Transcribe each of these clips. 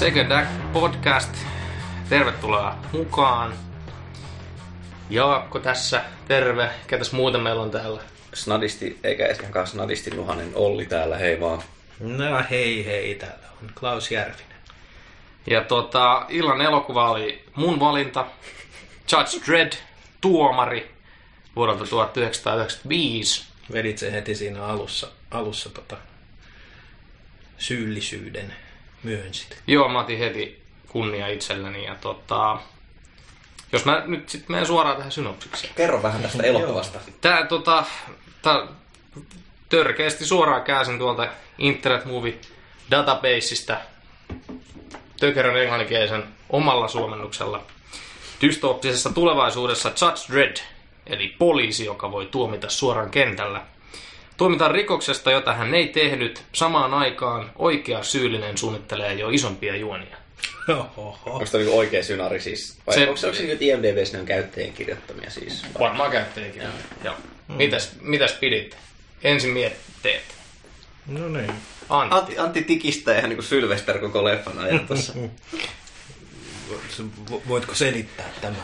Second Act Podcast. Tervetuloa mukaan. Jaakko tässä, terve. Ketäs muuta meillä on täällä? Snadisti, eikä esimerkiksi Snadisti Nuhanen Olli täällä, hei vaan. No hei hei, täällä on Klaus Järvinen. Ja tota, illan elokuva oli mun valinta. Judge Dredd, tuomari vuodelta 1995. Vedit sen heti siinä alussa, alussa tota, syyllisyyden myönsit. Joo, mä otin heti kunnia itselleni. Ja tota, jos mä nyt sitten menen suoraan tähän synopsikseen. Kerro vähän tästä elokuvasta. Tää tota, tää, törkeästi suoraan käsin tuolta Internet Movie databaseista tökerön englanninkielisen omalla suomennuksella. Dystooppisessa tulevaisuudessa Judge Dredd, eli poliisi, joka voi tuomita suoraan kentällä. Tuomitaan rikoksesta, jota hän ei tehnyt. Samaan aikaan oikea syyllinen suunnittelee jo isompia juonia. Oho. Onko tämä niinku oikea synari siis? Vai Se- onko se, onko se nyt IMDBs ne on käyttäjien kirjoittamia siis? Vai? Varmaan käyttäjäkin. Joo. Mitäs, mitäs piditte? Ensin mietteet. No niin. Antti. Antti, Antti tikistää ihan niinku Sylvester koko leffan ajan tossa. Vo- Voitko selittää tämän?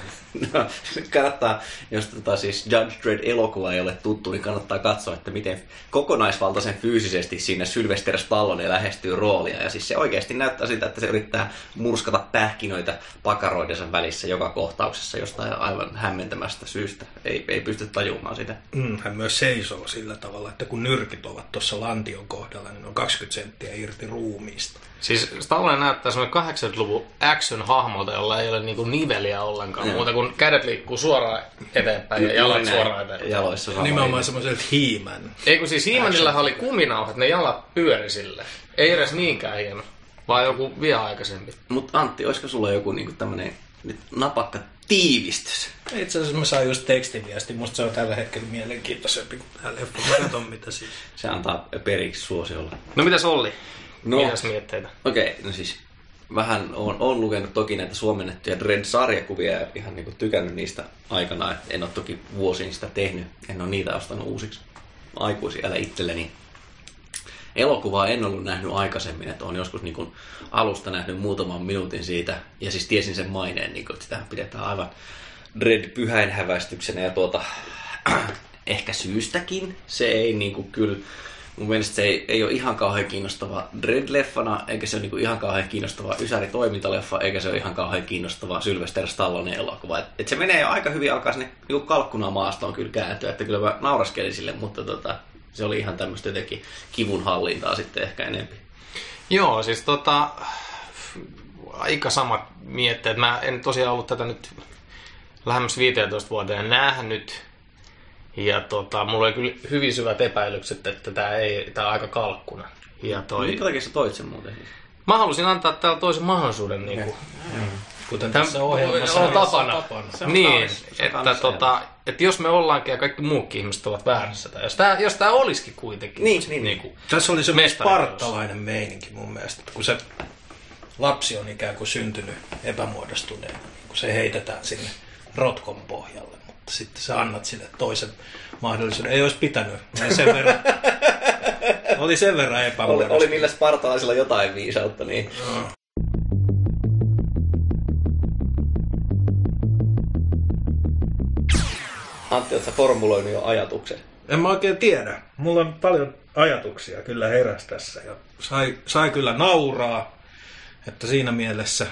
No, kannattaa, jos tota, siis Judge Dredd elokuva ei ole tuttu, niin kannattaa katsoa, että miten kokonaisvaltaisen fyysisesti siinä Sylvester Stallone lähestyy roolia. Ja siis se oikeasti näyttää siltä, että se yrittää murskata pähkinöitä pakaroidensa välissä joka kohtauksessa jostain aivan hämmentämästä syystä. Ei, ei pysty tajumaan sitä. Mm, hän myös seisoo sillä tavalla, että kun nyrkit ovat tuossa lantion kohdalla, niin on 20 senttiä irti ruumiista. Siis Stallone näyttää semmoinen 80-luvun action-hahmolta, jolla ei ole niinku niveliä ollenkaan. Muuta kuin kädet liikkuu suoraan eteenpäin ja jalat näin. suoraan eteenpäin. Jaloissa sama Nimenomaan semmoiselta hiimän. Ei kun siis Hiimanillahan oli kuminauhat, ne jalat pyöri sille. Ei edes niinkään hieno, vaan joku vielä aikaisempi. Mutta Antti, olisiko sulla joku niinku tämmönen nyt napakka tiivistys? Itse asiassa mä sain just tekstiviesti, musta se on tällä hetkellä mielenkiintoisempi kuin tämä leffa. Mä mitä siis. Se antaa periksi suosiolla. No mitäs Olli? No. Mitäs mietteitä? Okei, okay, no siis vähän on, on lukenut toki näitä suomennettuja Dread-sarjakuvia ja ihan niinku tykännyt niistä aikana. Et en ole toki vuosiin sitä tehnyt. En ole niitä ostanut uusiksi aikuisilla itselleni. Elokuvaa en ollut nähnyt aikaisemmin, että olen joskus niin alusta nähnyt muutaman minuutin siitä. Ja siis tiesin sen maineen, niin että sitä pidetään aivan Dread pyhäinhävästyksenä ja tuota, ehkä syystäkin. Se ei niin kuin, kyllä, mun mielestä se ei, ei ole ihan kauhean kiinnostava Dread-leffana, eikä se ole niin ihan kauhean kiinnostava Ysäri-toimintaleffa, eikä se ole ihan kauhean kiinnostava Sylvester Stallone elokuva. Et, et se menee jo aika hyvin, alkaa sinne niin kalkkuna maastoon kyllä kääntyä, että kyllä mä nauraskelin sille, mutta tota, se oli ihan tämmöistä jotenkin kivun hallintaa sitten ehkä enempi. Joo, siis tota, aika samat mietteet. Mä en tosiaan ollut tätä nyt lähemmäs 15 vuoteen nähnyt. Ja tota, mulla oli kyllä hyvin syvät epäilykset, että tämä ei, tää on aika kalkkuna. Ja toi, Minkä takia sä toit sen muuten? mä halusin antaa täällä toisen mahdollisuuden. Niin kuin, Kuten Täm- tässä ohjelmassa on tapana. tapana. Se on niin, kaunis. Se on että, tota, että jos me ollaankin ja kaikki muukin ihmiset ovat väärässä, tai jos tämä jos tää olisikin kuitenkin Niin, niin, niin kuin, Tässä oli Mestariteos. spartalainen meininki mun mielestä, että kun se lapsi on ikään kuin syntynyt epämuodostuneena, niin kun se heitetään sinne rotkon pohjalle, mutta sitten sä annat sille toisen mahdollisuuden. Ei olisi pitänyt. Oli sen verran, oli sen verran Oli, oli niillä spartalaisilla jotain viisautta, niin Antti, ootko sä formuloinut jo ajatuksen? En mä oikein tiedä. Mulla on paljon ajatuksia kyllä heräs tässä ja sai, sai kyllä nauraa, että siinä mielessä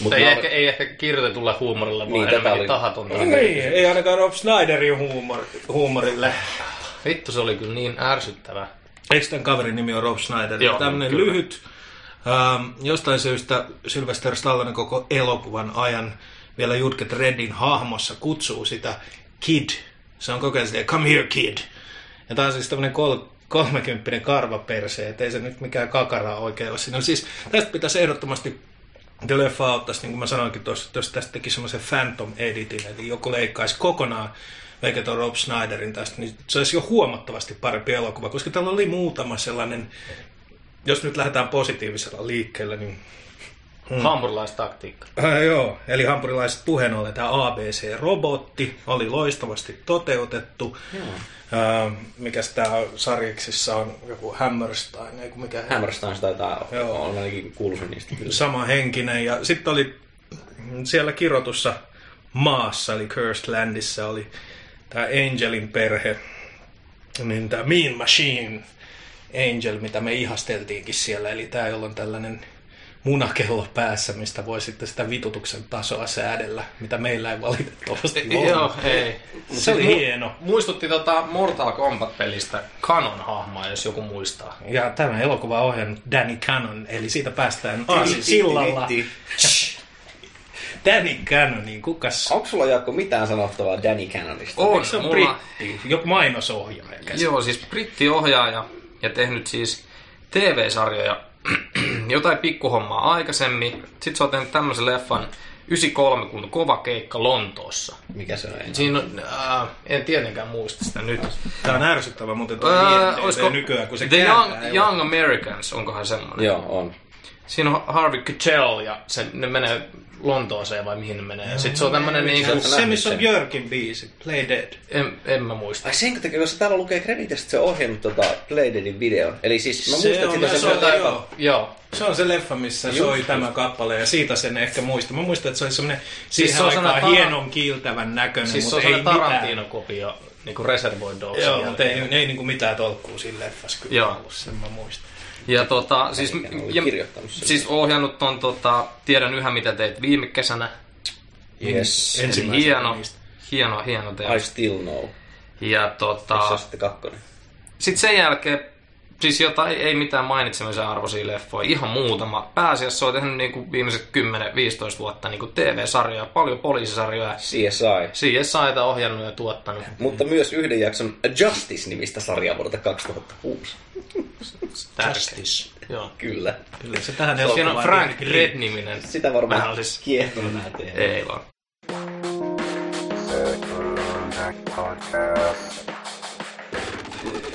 Mut ei, mä- ehkä, ei ehkä kirjoitetulla huumorilla, vaan Niin, enemmänkin oli- tahatonta. Niin. Niin, ei ainakaan Rob Snyderin huumor, huumorille. Vittu, se oli kyllä niin ärsyttävä. Eikö tämän kaverin nimi on Rob Snyder? Joo, Tämmöinen kyllä. lyhyt, ähm, jostain syystä Sylvester Stallone koko elokuvan ajan vielä Judge Reddin hahmossa kutsuu sitä Kid. Se on koko ajan silleen, come here kid. Ja tämä on siis tämmöinen kol- kolmekymppinen karvaperse, että ei se nyt mikään kakara oikein ole siinä. No siis tästä pitäisi ehdottomasti The leffa auttaisi, niin kuin mä sanoinkin tuossa, että jos tästä teki semmoisen Phantom Editin, eli joku leikkaisi kokonaan tuon Rob Snyderin tästä, niin se olisi jo huomattavasti parempi elokuva, koska täällä oli muutama sellainen, jos nyt lähdetään positiivisella liikkeellä, niin Hmm. Hampurilaistaktiikka. Äh, joo, eli hampurilaiset puheen ollen tämä ABC-robotti oli loistavasti toteutettu. Äh, mikäs tämä sarjiksissa on, joku Hammerstein, ei mikä Hammerstein taitaa Joo. olla ainakin kuuluisin niistä kyllä. sama henkinen. Ja sitten oli siellä kirjoitussa maassa, eli Cursed Landissa, oli tämä Angelin perhe, niin tämä Mean Machine Angel, mitä me ihasteltiinkin siellä, eli tämä, jolla on tällainen munakello päässä, mistä voi sitten sitä vitutuksen tasoa säädellä, mitä meillä ei valitettavasti ole. Joo, ei. Se oli Mu- hieno. Muistutti tota Mortal Kombat-pelistä Canon-hahmoa, jos joku muistaa. Ja tämä elokuva on ohjannut Danny Cannon, eli siitä päästään Aasin sillalla. Danny Cannon, niin kukas... Onko sulla Jaakko mitään sanottavaa Danny Cannonista? On, Se on mulla... britti, joku mainosohjaaja. Joo, siis brittiohjaaja ja tehnyt siis TV-sarjoja, jotain pikkuhommaa aikaisemmin. Sitten se on tehnyt tämmöisen leffan 93, kun Kova keikka Lontoossa. Mikä se on? Siinä on, äh, en tietenkään muista sitä nyt. Tämä on ärsyttävä, mutta tuo IMDb olisiko nykyään, kun se The Young. Young Americans, onkohan semmoinen? Joo, on. Siinä on Harvey Keitel ja se, ne menee Lontooseen vai mihin ne menee. Sitten se on tämmönen niinku, Se, missä on Björkin biisi, Play Dead. en, en mä muista. Ai senkö takia, koska täällä lukee kreditistä, että se on ohjannut tota Playdeadin videon. Eli siis mä Se muistan, on- että se se on- on joo. Joo. Se on se leffa, missä Just, soi just. tämä kappale ja siitä sen ehkä muistan. Mä muistan, että se oli semmoinen Siis siihen se on aikaan tara- hienon kiiltävän näköinen, Siis se on mutta ei. Tarantino-kopio, niinku Reservoir Dogsin Joo, mutta ei, ei niinku mitään tolkkuu siinä leffassa kyllä Joo. ollut, sen mä muistan. Ja tota, siis, ja, siis ohjannut ton tota, Tiedän yhä mitä teit viime kesänä. Yes. Eli Ensimmäisenä hieno, niistä. hieno, hieno I teos. still know. Ja Se on tota, sitten kakkonen. sitten sen jälkeen, siis jotain, ei mitään mainitsemisen arvoisia leffoja, ihan muutama. Pääasiassa on tehnyt niinku viimeiset 10-15 vuotta niinku TV-sarjoja, paljon poliisisarjoja. CSI. CSIta ohjannut ja tuottanut. Mutta myös yhden jakson Justice-nimistä sarjaa vuodelta 2006. Tärkeä. Justice. Joo. Kyllä. Kyllä se tähän Siinä on Frank Red-niminen. Sitä varmaan Vähän olisi- kiehtoo nää tehdä. Ei vaan.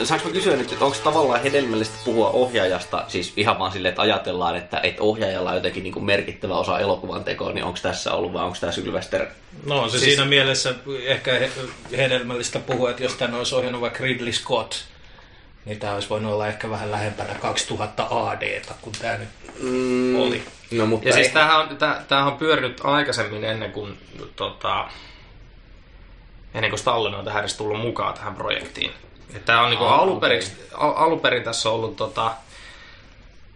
Saanko mä kysyä nyt, että onko tavallaan hedelmällistä puhua ohjaajasta, siis ihan vaan silleen, että ajatellaan, että, että ohjaajalla on jotenkin niin kuin merkittävä osa elokuvan tekoa, niin onko tässä ollut vai onko tämä Sylvester? No on se Siis- siis... siinä mielessä ehkä he- hedelmällistä puhua, että jos tänne olisi ohjannut vaikka Ridley Scott, niin tämä olisi voinut olla ehkä vähän lähempänä 2000 ADta, kun tämä nyt Mm, oli. No mutta Ja siis ei- tämähän on, tämähän on pyörinyt aikaisemmin ennen kuin, tota, ennen kuin Stallone on tähän edes tullut mukaan tähän projektiin. Tämä on niinku Aa, aluperin, okei. al, aluperin tässä on ollut, tota,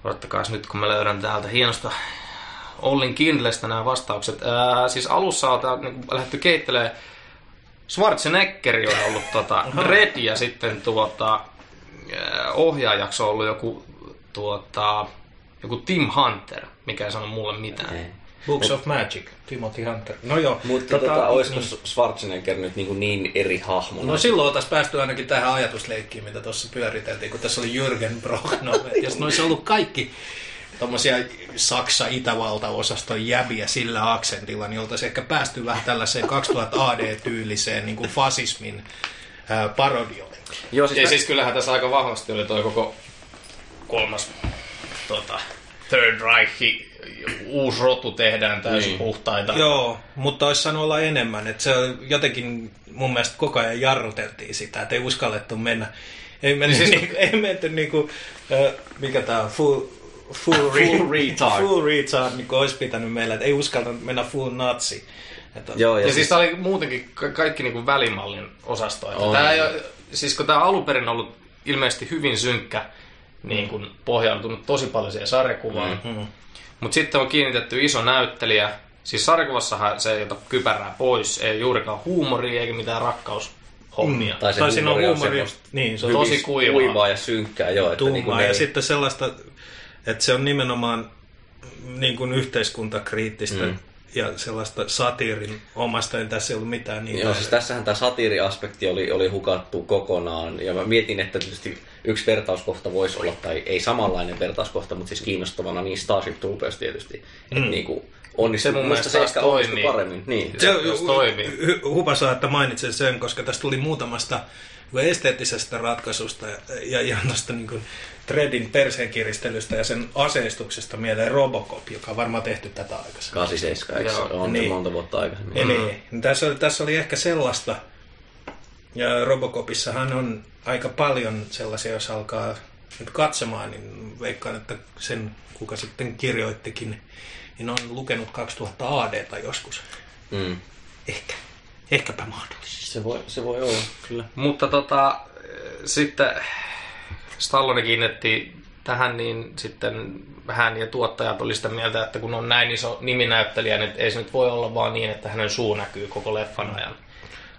odottakaa nyt kun mä löydän täältä hienosta Ollin Kindlestä nämä vastaukset. Ää, siis alussa on tää, niinku, lähdetty keittelemään Schwarzeneggeri on ollut tota, Red ja sitten tuota, ohjaajaksi on ollut joku, tuota, joku Tim Hunter, mikä ei sano mulle mitään. Ei. Books of Magic, Timothy Hunter. No joo. Mutta tota, tota, olisiko Schwarzenegger nyt niin, niin eri hahmona? No silloin oltaisiin päästy ainakin tähän ajatusleikkiin, mitä tuossa pyöriteltiin, kun tässä oli Jürgen Brocknov. Et jos ne olisi ollut kaikki tommosia Saksa-Itävalta-osaston jäbiä sillä aksentilla, niin oltaisiin ehkä päästy vähän tällaiseen 2000 AD-tyyliseen niin kuin fasismin ää, parodiointiin. Joo, siis, Ja mä- siis kyllähän tässä aika vahvasti oli toi koko kolmas tota, Third Reich, uusi rotu tehdään täysin Niin. puhtaita. Joo, mutta olisi saanut olla enemmän. Että se jotenkin mun mielestä koko ajan jarruteltiin sitä, että ei uskallettu mennä. Ei menty, Siis- siis, niinku, ei menty niinku, äh, mikä tää on, full, full, Full retard. Full retard, niin kuin olisi pitänyt meillä, että ei uskaltanut mennä full natsi. Että, Joo, Ja, ja siis tämä oli muutenkin ka- kaikki niinku välimallin osasto. Että tää ei ole, siis kun tämä alun perin ollut ilmeisesti hyvin synkkä, niin kun pohjautunut tosi paljon siihen sarjakuvaan. Mm. Mutta sitten on kiinnitetty iso näyttelijä. Siis sarjakuvassahan se ei ota kypärää pois, ei juurikaan huumoria eikä mitään rakkaushommia. tai se tai siinä on huumori on niin, se on Tosi kuivaa. kuivaa ja synkkää, joo. Että niin kuin ja ne- sitten sellaista, että se on nimenomaan niin kuin yhteiskuntakriittistä Mm. Ja sellaista satiirin omasta, niin tässä ei ollut mitään niin Joo, siis tässähän tämä satiiriaspekti oli, oli hukattu kokonaan. Ja mä mietin, että tietysti yksi vertauskohta voisi olla, tai ei samanlainen vertauskohta, mutta siis kiinnostavana niin Starship Troopers tietysti. Mm. Että niinku, onnistui, Se mun mielestä se ehkä toimii. paremmin. Niin. Se- jos toimii. hy- Hupasaa, että mainitsen sen, koska tästä tuli muutamasta niin esteettisestä ratkaisusta ja, ja ihan tuosta niin Threadin perseenkiristelystä ja sen aseistuksesta mieleen Robocop, joka on varmaan tehty tätä aikaisemmin. 87, eikö se Joo. on Niin. monta vuotta aikaisemmin. Eli niin tässä, oli, tässä oli ehkä sellaista, ja Robocopissahan on aika paljon sellaisia, jos alkaa nyt katsomaan, niin veikkaan, että sen kuka sitten kirjoittikin, niin on lukenut 2000 ADta joskus. Mm. Ehkä. Ehkäpä mahdollisesti. Se, voi, se voi olla, kyllä. Mutta tota, sitten Stallone kiinnitti tähän, niin sitten hän ja tuottajat oli sitä mieltä, että kun on näin iso niminäyttelijä, niin ei se nyt voi olla vaan niin, että hänen suu näkyy koko leffan ajan.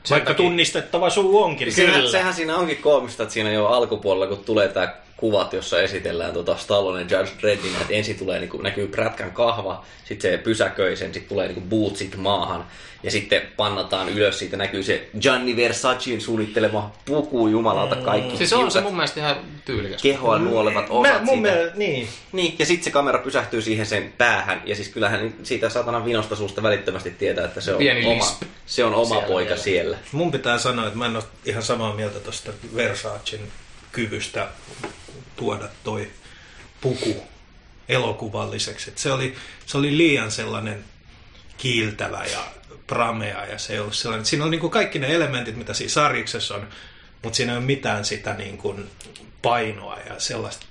Sen Vaikka takia- tunnistettava suu onkin. Sehän, sehän siinä onkin koomista, että siinä jo alkupuolella, kun tulee tämä kuvat, jossa esitellään tota Stallone ja Judge Dreddin, että ensin tulee, niin näkyy prätkän kahva, sitten se pysäköi sen, sitten tulee niin bootsit maahan, ja sitten pannataan ylös, siitä näkyy se Gianni Versacin suunnittelema puku, jumalauta, kaikki Siis on se mun mielestä ihan tyylikäs. kehoa nuolevat osat Mä, mun siitä. mielestä, niin. Niin, ja sitten se kamera pysähtyy siihen sen päähän, ja siis kyllähän siitä satanan vinosta suusta välittömästi tietää, että se on Pieni oma, lisp. se on oma Siellä poika vielä. siellä. Mun pitää sanoa, että mä en ole ihan samaa mieltä tuosta Versacen kyvystä tuoda toi puku elokuvalliseksi. Et se, oli, se oli liian sellainen kiiltävä ja pramea ja se ei ollut sellainen. Siinä on niin kuin kaikki ne elementit, mitä siinä sarjiksessa on, mutta siinä ei ole mitään sitä niin kuin painoa ja sellaista.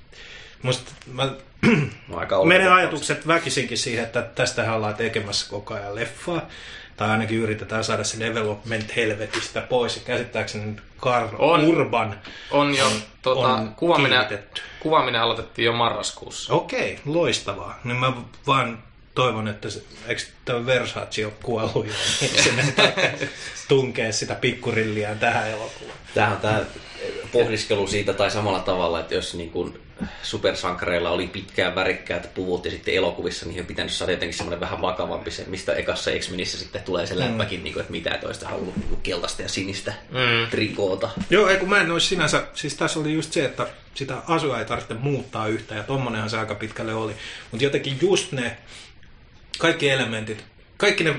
Musta mä No, aika odotettavaa. ajatukset väkisinkin siihen, että tästä ollaan tekemässä koko ajan leffaa. Tai ainakin yritetään saada se development helvetistä pois. Ja käsittääkseni nyt Karl On. Urban. On jo, tota, on kuvaaminen, kiinnitetty. kuvaaminen aloitettiin jo marraskuussa. Okei, loistavaa. Niin mä vaan toivon, että se, eikö tämä Versace ole kuollut jo, niin sen ei tarvitse tunkea sitä pikkurilliään tähän elokuvaan. Tämähän on tämä pohdiskelu siitä tai samalla tavalla, että jos niin kuin supersankareilla oli pitkään värikkäät puvut ja sitten elokuvissa niihin on pitänyt saada jotenkin semmoinen vähän vakavampi se, mistä ekassa X-Menissä sitten tulee se läppäkin, niin kuin, että mitä toista haluaa niin keltaista ja sinistä Mm. trikoota. Joo, ei kun mä en olisi sinänsä, siis tässä oli just se, että sitä asua ei tarvitse muuttaa yhtään, ja tommonenhan se aika pitkälle oli. Mutta jotenkin just ne kaikki elementit, kaikki ne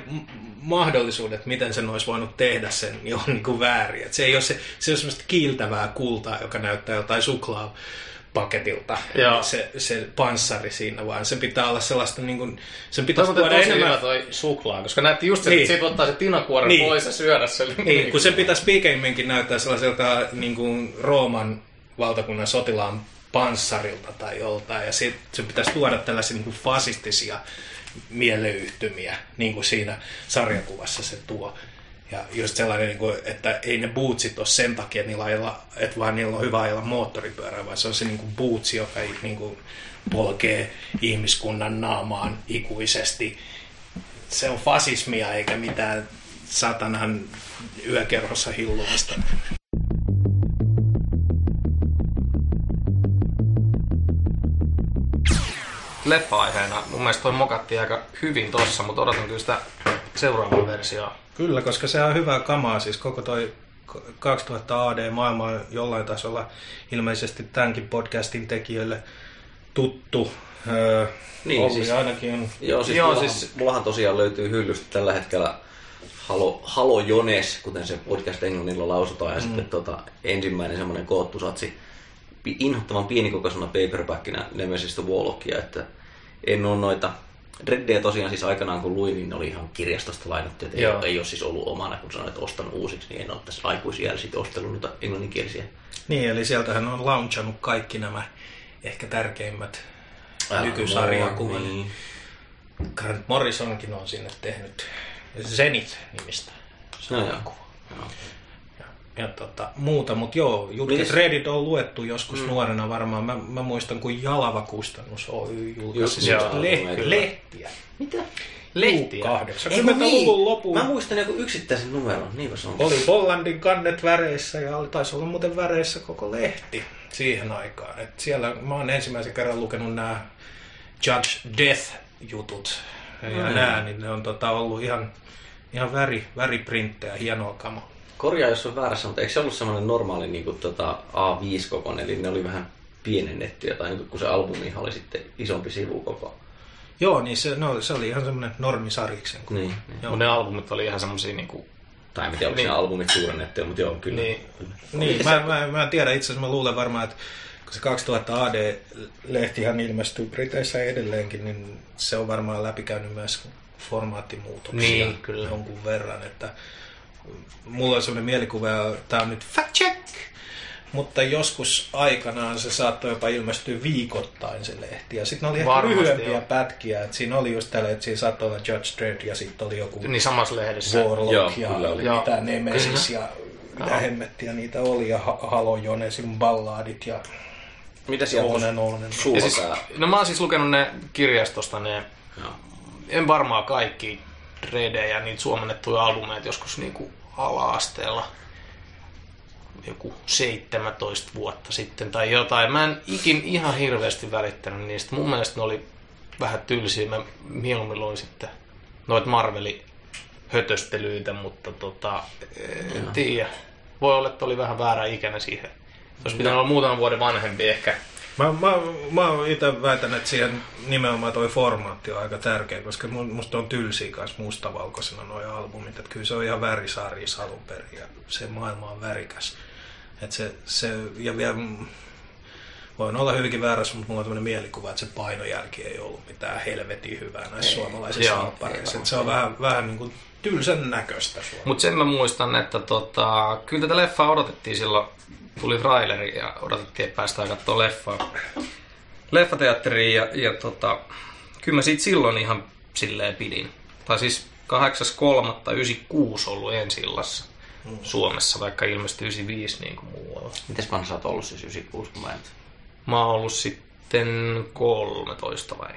mahdollisuudet, miten sen olisi voinut tehdä sen, niin on niin kuin väärin. Et se ei ole se, se on semmoista kiiltävää kultaa, joka näyttää jotain suklaa paketilta, Joo. se, se panssari siinä, vaan sen pitää olla sellaista, niin kuin, sen Toivon, tuoda enemmän... hyvä toi suklaa, koska näytti just se, Niin. että siitä ottaa se tinakuoren Niin. pois ja syödä sen. Niin, kun sen pitäisi pikemminkin näyttää sellaiselta niin kuin Rooman valtakunnan sotilaan panssarilta tai joltain. Ja sit se pitäisi tuoda tällaisia niin kuin fasistisia mieleyhtymiä, niin kuin siinä sarjakuvassa se tuo. Ja just sellainen, niin kuin, että ei ne bootsit ole sen takia, että, niillä että vaan niillä on hyvä ajella moottoripyörää, vaan se on se niin kuin bootsi, joka niin kuin, polkee ihmiskunnan naamaan ikuisesti se on fasismia eikä mitään satanan yökerhossa hillumista. Leffa-aiheena mun mielestä toi mokattiin aika hyvin tossa, mutta odotan kyllä sitä seuraavaa versioa. Kyllä, koska se on hyvää kamaa. Siis koko toi 2000 AD-maailma on jollain tasolla ilmeisesti tämänkin podcastin tekijöille tuttu. Öö, Niin, Olli siis- ainakin on. Joo, siis, Joo, mullahan, siis- mullahan tosiaan löytyy hyllystä tällä hetkellä Halo, Halo Jones, kuten se podcast englannilla lausutaan, ja mm. sitten tota, ensimmäinen semmoinen koottu satsi inhottavan pienikokoisena paperbackina Nemesis the Warlockia, että en ole noita Reddeä tosiaan siis aikanaan kun luin, niin oli ihan kirjastosta lainattu, että ei, Joo. ole- ei ole siis ollut omana, kun sanoin, että ostan uusiksi, niin en ole tässä aikuisiällä sitten ostellut noita englanninkielisiä. Niin, eli sieltähän on launchannut kaikki nämä ehkä tärkeimmät nykysarjakuvat. Niin. Grant Morrisonkin on sinne tehnyt Zenith-nimistä No joo. sarjakuva. Ja, tota, muuta, mutta joo, Mites- Reddit on luettu joskus mm. nuorena varmaan. Mä, mä muistan, kun Jalava Kustannus Oy julkaisi Joo, semmoista joo, le- kyllä. lehtiä. Mitä? Lehtiä. 80-luvun lopun. Mä muistan joku yksittäisen numeron, niinpä se on. Oli Bollandin kannet väreissä ja oli, taisi olla muuten väreissä koko lehti siihen aikaan. Et siellä mä oon ensimmäisen kerran lukenut nämä Judge Death-jutut ja Mm. nämä, niin ne on tota, ollut ihan, ihan väri, väriprinttejä, hienoa kamaa. Korjaa, jos on väärässä, mutta eikö se ollut semmoinen normaali niin kuin, tota, A5-kokoinen, eli ne oli vähän pienennettyjä, tai niin kuin, kun se albumi oli sitten isompi sivukoko. Joo, niin se, no, se oli ihan semmoinen normisarjiksen. Niin, niin. Joo. Mutta ne albumit oli ihan semmosia niinku... Tai en tiedä, onko Niin. niin. albumit suurennettu, mutta joo, kyllä. Niin. kyllä. Niin, mä, mä, mä en tiedä, itse asiassa mä luulen varmaan, että kun se 2000 AD-lehtihan ilmestyy Briteissä edelleenkin, niin se on varmaan läpikäynyt myös formaattimuutoksia Niin, kyllä. jonkun verran, että mulla on sellainen mielikuva, tämä on nyt fact check, mutta joskus aikanaan se saattoi jopa ilmestyä viikoittain se lehti. Ja sitten ne oli ehkä Varmasti, lyhyempiä joo. pätkiä. että siinä oli just tällä, että siinä saattoi olla Judge Dredd ja sitten oli joku Niin samassa lehdessä. Warlock Joo, ja kyllä oli. Joo. mitä Nemesis ja mitä hemmettiä niitä oli ja Ha- Halo Jonesin balladit ja Mitä sieltä Oonen Oonen. sulla Ja siis, no mä oon siis lukenut ne kirjastosta ne, Joo. en varmaan kaikki redejä, niitä suomennettuja albumeita joskus niinku ala-asteella joku 17 vuotta sitten tai jotain. Mä en ikin ihan hirveästi välittänyt niistä. Mun mielestä ne oli vähän tylsiä. Mä mieluummin luin sitten noit Marveli hötöstelyitä, mutta tota, en tiedä. Voi olla, että oli vähän väärä ikäinen siihen. Olisi pitänyt olla muutaman vuoden vanhempi ehkä. Mä, mä, mä itse väitän, että siihen nimenomaan toi formaatti on aika tärkeä, koska mu- musta on tylsiä kanssa mustavalkoisena noi albumit. Että kyllä se on ihan värisarjis alun perin ja se maailma on värikäs. Et se, se, ja vielä, voin olla hyvinkin väärässä, mutta mulla on tämmöinen mielikuva, että se painojälki ei ollut mitään helvetin hyvää näissä suomalaisissa Joo, alppareissa. Että Se on vähän, vähän niin kuin tylsän näköistä. Mutta sen mä muistan, että tota, kyllä tätä leffaa odotettiin silloin, tuli traileri ja odotettiin, että päästään katsoa leffaa. Leffateatteriin ja, ja tota, kyllä mä siitä silloin ihan silleen pidin. Tai siis 8.3.96 ollut ensi illassa Suomessa, vaikka ilmestyi 95 niin kuin muualla. Mites vanha sä oot ollut siis 96, kun mä en... Mä oon ollut sitten 13 vai?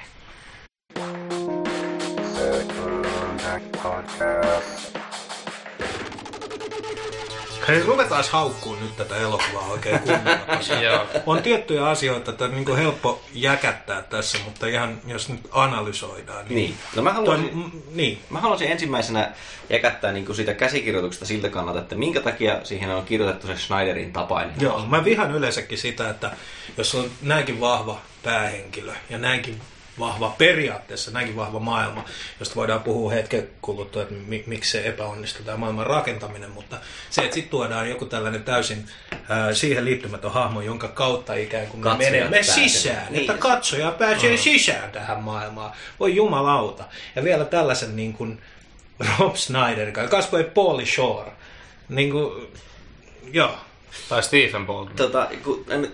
Hei, ruvetaan haukkuun nyt tätä elokuvaa oikein kunnolla. on tiettyjä asioita, että on niin helppo jäkättää tässä, mutta ihan jos nyt analysoidaan. Niin. Niin. No mä Toi, haluaisin... mm, niin. Mä haluaisin ensimmäisenä jäkättää niin siitä käsikirjoituksesta siltä kannalta, että minkä takia siihen on kirjoitettu se Schneiderin tapainen. Joo, mä vihan yleensäkin sitä, että jos on näinkin vahva päähenkilö ja näinkin vahva periaatteessa, näinkin vahva maailma, josta voidaan puhua hetken kuluttua, että mi- miksi se epäonnistuu tämä maailman rakentaminen, mutta se, että sitten tuodaan joku tällainen täysin ää, siihen liittymätön hahmo, jonka kautta ikään kuin me Katsojat menemme sisään, Niin. että katsoja pääsee sisään tähän maailmaan. Voi jumalauta. Ja vielä tällaisen niin kuin Rob Snyder, kasvoi Paulie Shore. Niin kuin, joo, Tai Stephen Baldwin. Tota,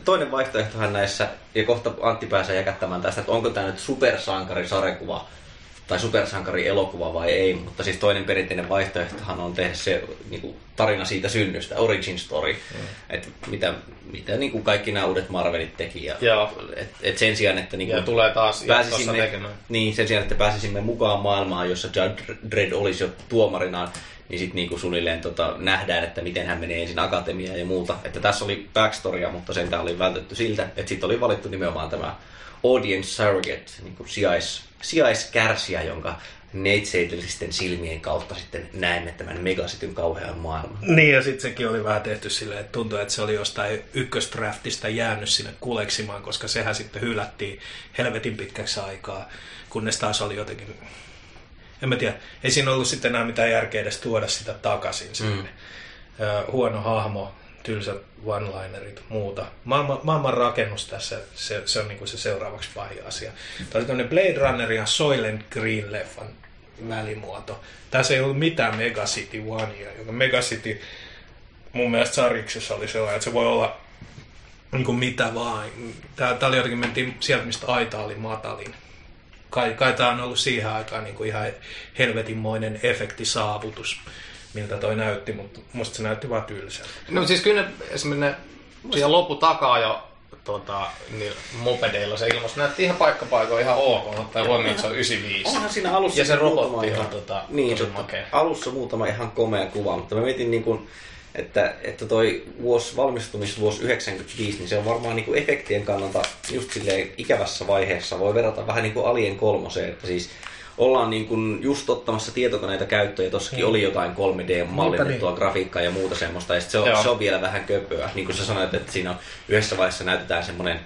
toinen vaihtoehtohan näissä, ja kohta Antti pääsee jäkättämään tästä, että onko tämä nyt supersankari-sarjakuva tai supersankari-elokuva vai ei, mutta siis toinen perinteinen vaihtoehtohan on tehdä se niin kuin, tarina siitä synnystä, origin story, mm. että mitä, mitä niin kuin kaikki nämä uudet Marvelit teki. Ja, Joo. et, et sen sijaan, että niin Ja kuin, tulee taas pääsisimme, tekemään. niin, sen sijaan, että pääsisimme mukaan maailmaan, jossa Judge Dredd olisi jo tuomarinaan, niin sitten niinku suunnilleen tota, nähdään, että miten hän menee ensin akatemiaan ja muuta. Että tässä oli backstorya, mutta sentään oli vältetty siltä, että sitten oli valittu nimenomaan tämä audience surrogate, niin kuin sijais, sijaiskärsijä, jonka neitseidellisten silmien kautta sitten näemme tämän megasityn kauhean maailman. Niin, ja sitten sekin oli vähän tehty silleen, että tuntui, että se oli jostain ykköstraftista jäänyt sinne kuleksimaan, koska sehän sitten hylättiin helvetin pitkäksi aikaa, kunnes taas oli jotenkin... En mä tiedä, ei siinä ollut sitten enää mitään järkeä edes tuoda sitä takaisin sinne. Mm. Huono hahmo, tylsät one-linerit, muuta. Maailman, maailman rakennus tässä, se, se on niinku se seuraavaksi pahin asia. Tämä oli tämmöinen Blade Runner ja Soylent Green-leffan välimuoto. Tässä ei ollut mitään Megacity Onea, joka Megacity mun mielestä Sariksessa oli sellainen, että se voi olla niin kuin mitä vaan. Tää, tää oli jotenkin, mentiin sieltä, mistä aita oli matalin. Kai, kai tää on ollut siihen aikaan niin kuin ihan helvetinmoinen efektisaavutus, miltä toi näytti, mutta musta se näytti vaan tylsältä. No siis kyllä ne, esimerkiksi ne siellä loppu takaa jo tota, niillä mopedeilla se ilmassa näytti ihan paikkapaikoin ihan ok, ottaa huomioon, että se on 95. Onhan siinä alussa Ja se muutama robotti ihan- on tota, niin, tosi totta. makea. Alussa muutama ihan komea kuva, mutta mä mietin niin kuin, että, että toi vuosi, valmistumisvuosi 95, niin se on varmaan niin kuin efektien kannalta just silleen ikävässä vaiheessa. Voi verrata vähän niin kuin Alien kolmoseen, että siis ollaan niin kuin just ottamassa tietokoneita käyttöön ja tossakin oli jotain 3D-mallinnettua niin. grafiikkaa ja muuta semmoista. Ja se, on, Joo. se on vielä vähän köpöä. Niin kuin sä sanoit, että siinä on yhdessä vaiheessa näytetään semmoinen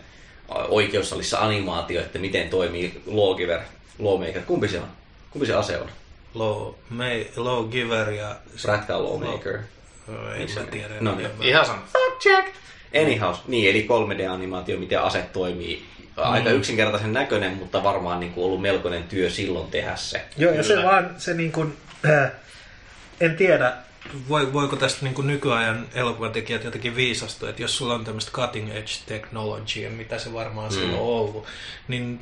oikeussalissa animaatio, että miten toimii Lawgiver Lawmaker. Kumpi se on? Kumpi se ase on? Low, May, low Giver ja... Prätkä Lawmaker. En mä tiedä. No niin. Ihan sama. Anyhow, niin eli 3D-animaatio, miten ase toimii. Aika Mm. yksinkertaisen näköinen, mutta varmaan niin kuin ollut melkoinen työ silloin tehdä se. Joo, ja se vaan, se niin kuin, äh, en tiedä, voiko tästä niin nykyajan elokuvatekijät jotenkin viisastua, että jos sulla on tämmöistä cutting edge technology, mitä se varmaan mm. silloin on ollut, niin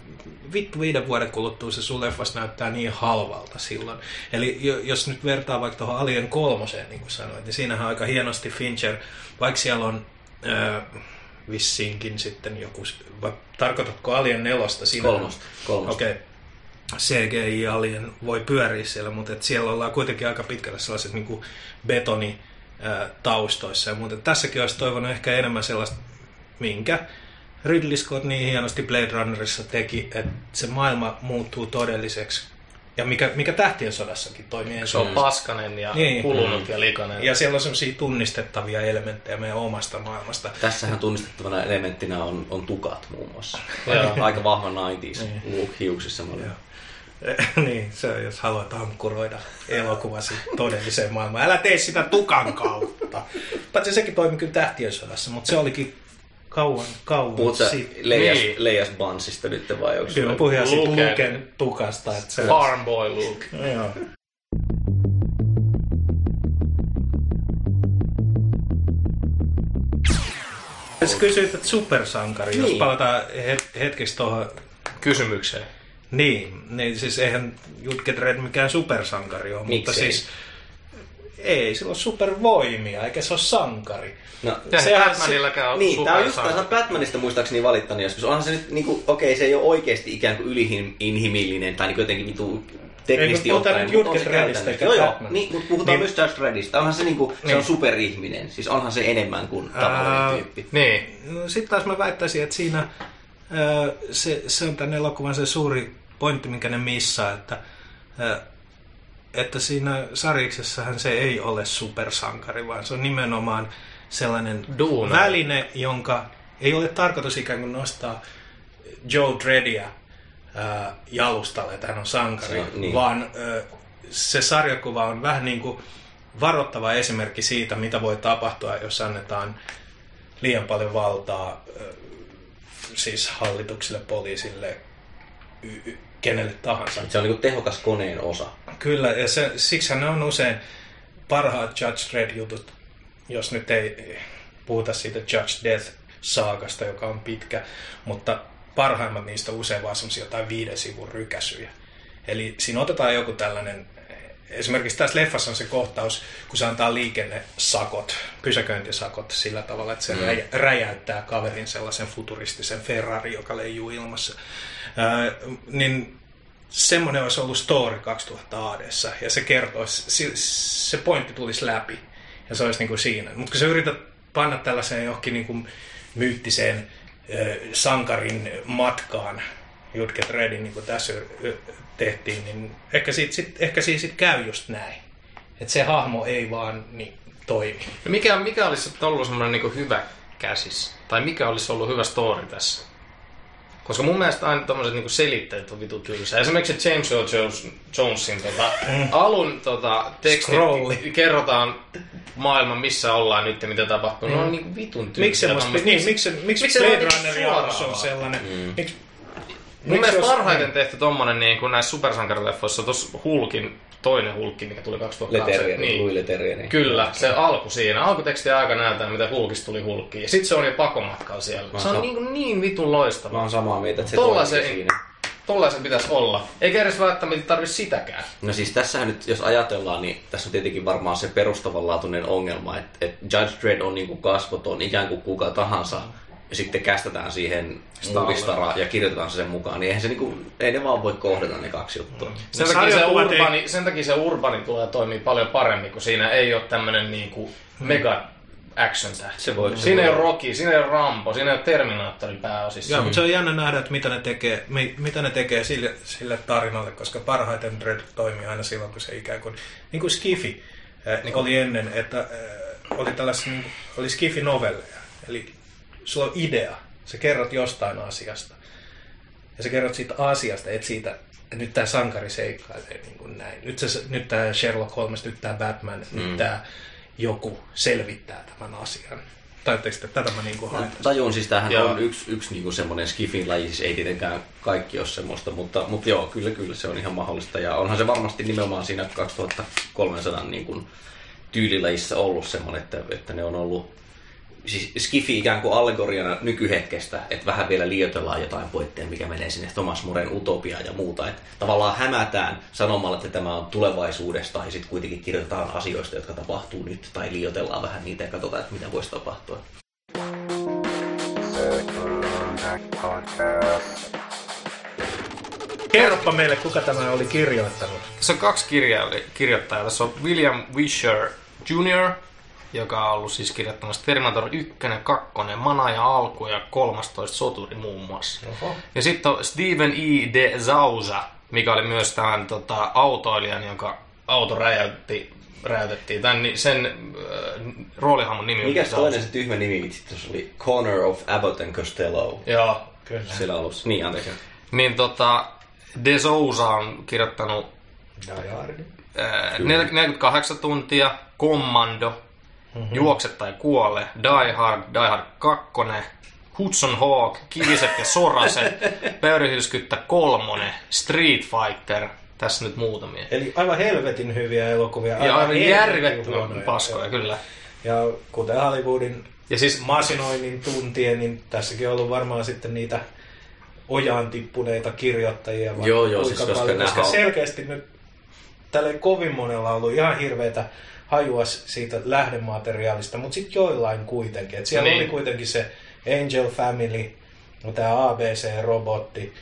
vittu viiden vuoden kuluttua se sun leffasta näyttää niin halvalta silloin. Eli jo- jos nyt vertaa vaikka tuohon Alien kolmoseen, niin kuin sanoit, niin siinähän aika hienosti Fincher, vaikka siellä on äh, vissiinkin sitten joku, vai tarkoitatko Alien nelosta? Siinä Kolmosta, kolmosta. Okei. Okay. CGI-alien voi pyöriä siellä, mutta et siellä ollaan kuitenkin aika pitkälle sellaiset niin betoni taustoissa. Ja muuten tässäkin olisi toivonut ehkä enemmän sellaista, minkä Ridley Scott niin hienosti Blade Runnerissa teki, että se maailma muuttuu todelliseksi. Ja mikä, mikä tähtien sodassakin toimii Se on ensin. paskanen ja Niin. kulunut ja likainen. Ja siellä on sellaisia tunnistettavia elementtejä meidän omasta maailmasta. Tässähän tunnistettavana elementtinä on, on tukat muun muassa. Aika, aika vahva 90s Niin. look hiuksissa. Mä. niin, se on, jos haluat ankkuroida elokuvasi todelliseen maailmaan. Älä tee sitä tukan kautta. Paitsi sekin toimi kyllä tähtien sodassa, mutta se olikin kauan, kauan Puhutko sä sitten. Leijas, Niin. Leijas Bansista nyt vai onko Kyllä puhuin siitä Luken. Luken tukasta. Että se, Farm boy look. Joo. Sä kysyit, että supersankari, jos Niin. palataan het- hetkeksi tuohon Kysymykseen. Niin, niin siis eihän Jutke Dredd mikään supersankari ole, mutta Miksei? siis ei sillä ole supervoimia, eikä se ole sankari. No, Ja Sehän Batmanilläkään on Niin, tää on just tässä Batmanista muistaakseni valittanut joskus. Onhan se nyt, niinku, okei, se ei ole oikeasti ikään kuin yliinhimillinen tai niinku jotenkin vitu teknisesti Ei, mutta puhutaan ottaen, nyt mutta on Judge se Dreddistä Joo, joo, niin, mutta puhutaan Niin. myös Judge Dreddistä. Onhan se niinku, se Niin. on superihminen. Siis onhan se enemmän kuin tavallinen tyyppi. Niin. No, Sitten taas mä väittäisin, että siinä se, se on tämän elokuvan se suuri pointti, minkä ne missaa, että, että siinä sarjiksessahan se ei ole supersankari, vaan se on nimenomaan sellainen Duunari. väline, jonka ei ole tarkoitus ikään kuin nostaa Joe Dreddia ää, jalustalle, että hän on sankari, Se on- niin. vaan ää, se sarjakuva on vähän niin kuin varoittava esimerkki siitä, mitä voi tapahtua, jos annetaan liian paljon valtaa siis hallitukselle, poliisille, y- y- kenelle tahansa. Se on niinku tehokas koneen osa. Kyllä, ja se, siksihän ne on usein parhaat Judge Dredd-jutut, jos nyt ei puhuta siitä Judge Death-saakasta, joka on pitkä, mutta parhaimmat niistä usein vaan semmoisia jotain viiden sivun rykäsyjä. Eli siinä otetaan joku tällainen, esimerkiksi tässä leffassa on se kohtaus, kun se antaa liikennesakot, pysäköintisakot sillä tavalla, että se mm. räjäyttää kaverin sellaisen futuristisen Ferrari, joka leijuu ilmassa. Ää, niin semmoinen olisi ollut story 2000 ADssa, ja se kertoisi, se, pointti tulisi läpi, ja se olisi niin kuin siinä. Mutta kun sä yrität panna tällaiseen johonkin niin kuin myyttiseen sankarin matkaan, Jutke Dreddin, niin kuin tässä tehtiin, niin ehkä, siitä, sit, ehkä siinä sit käy just näin. Että se hahmo ei vaan niin, toimi. No mikä, mikä olisi ollut semmoinen niin hyvä käsis? Tai mikä olisi ollut hyvä story tässä? Koska mun mielestä aina tommoset niinku selitteet on vitu tylsä. Esimerkiksi James Earl Jones, Jonesin tota, alun tota, tekstit Scrolli. kerrotaan maailman, missä ollaan nyt ja mitä tapahtuu. Mm. Ne on niinku vitun tylsiä. Miksi, semmoista, tommoset- niin, miksi, miksi, miksi Blade on alus on sellainen? Mm. Miksi, Mun mielestä jos- parhaiten tehty tommonen niin kuin näissä supersankarileffoissa, tuossa Hulkin, toinen Hulkki, mikä tuli 2008. Leterrieri, niin. Louis Leterrieri. Kyllä, se alku siinä. Alkuteksti aika näyttää, mitä Hulkista tuli Hulkki. Ja sit se on jo pakomatkalla siellä. Mä Se on oon- niin, kuin niin vitun loistava. Mä oon samaa mieltä, että se Tollasen, toimii siinä. tollasen pitäisi olla. Eikä edes välttämättä tarvitse sitäkään. No siis tässähän nyt, jos ajatellaan, niin tässä on tietenkin varmaan se perustavanlaatuinen ongelma, että, että Judge Dredd on niin kuin kasvoton, ikään kuin kuka tahansa, ja sitten kästetään siihen muvistara ja kirjoitetaan se sen mukaan, niin eihän se niinku, ei ne vaan voi kohdata ne kaksi juttua. Sen No, takia, se ei- urbani, sen takia se urbani tulee toimii paljon paremmin, kun siinä ei ole tämmönen niinku mega action tähti. Se voi- se siinä ei voi ole Rocky, siinä ei ole Rambo, siinä ei ole Terminaattori pääosissa. Joo, mutta se on jännä nähdä, että mitä ne tekee, mi- mitä ne tekee sille, sille tarinalle, koska parhaiten Dread toimii aina silloin, kun se ikään kuin, niin kuin Skifi äh, niin oli ennen, että äh, oli tällaisia, niin kuin, oli Skifi-novelleja. Eli sulla on idea, sä kerrot jostain asiasta. Ja sä kerrot siitä asiasta, et siitä nyt tämä sankari seikkailee niin kuin näin. Nyt, se, nyt tämä Sherlock Holmes, nyt tämä Batman, mm. nyt tämä joku selvittää tämän asian. Tajutteko te, tätä mä niin kuin haen? Tajun, siis tämähän Joo. on yksi, yksi niinku semmoinen skifin laji, siis ei tietenkään kaikki ole semmoista, mutta, mutta joo, kyllä, kyllä se on ihan mahdollista. Ja onhan se varmasti nimenomaan siinä 2300 niin kuin tyylilajissa ollut semmoinen, että, että ne on ollut siis skifi ikään kuin allegoriana nykyhetkestä, että vähän vielä liioitellaan jotain pointteja, mikä menee sinne Thomas Moren utopiaan ja muuta. Että tavallaan hämätään sanomalla, että tämä on tulevaisuudesta ja sitten kuitenkin kirjoitetaan asioista, jotka tapahtuu nyt, tai liioitellaan vähän niitä ja katsotaan, että mitä voisi tapahtua. Kerropa meille, kuka tämä oli kirjoittanut. Tässä on kaksi kirjaa, kirjoittajaa. Tässä on William Wisher Jr., joka on ollut siis kirjoittamassa Terminator 1, 2, Mana ja Alku ja 13 soturi muun muassa. Oho. Ja sitten on Steven E. de Zausa, mikä oli myös tämän tota, autoilijan, jonka auto räjäytti, räjäytettiin. Tämän, ni- sen äh, roolihahmon nimi Mikäs Zausa. toinen se tyhmä nimi vitsi tuossa oli? Corner of Abbott and Costello. Joo. Kyllä. Siellä alussa. Niin, anteeksi. Niin tota, de Souza on kirjoittanut Die Hard. Ää, 48 tuntia, Commando. Mm-hmm. Juokse tai kuole, Die Hard, Die Hard 2, Hudson Hawk, Kiviset ja Soraset, Pöyrihylskyttä kolmonen, Street Fighter, tässä nyt muutamia. Eli aivan helvetin hyviä elokuvia. Ja aivan helvetin järjettömän huonoja. paskoja, kyllä. Ja kuten Hollywoodin Ja siis masinoinnin tuntien, niin tässäkin on ollut varmaan sitten niitä ojaan tippuneita kirjoittajia. Joo, joo, siis koska paljon, koska selkeästi nyt tälle kovin monella on ollut ihan hirveätä hajua siitä lähdemateriaalista, mutta sitten joillain kuitenkin. Et siellä Niin. oli kuitenkin se Angel Family, tämä ABC-robotti,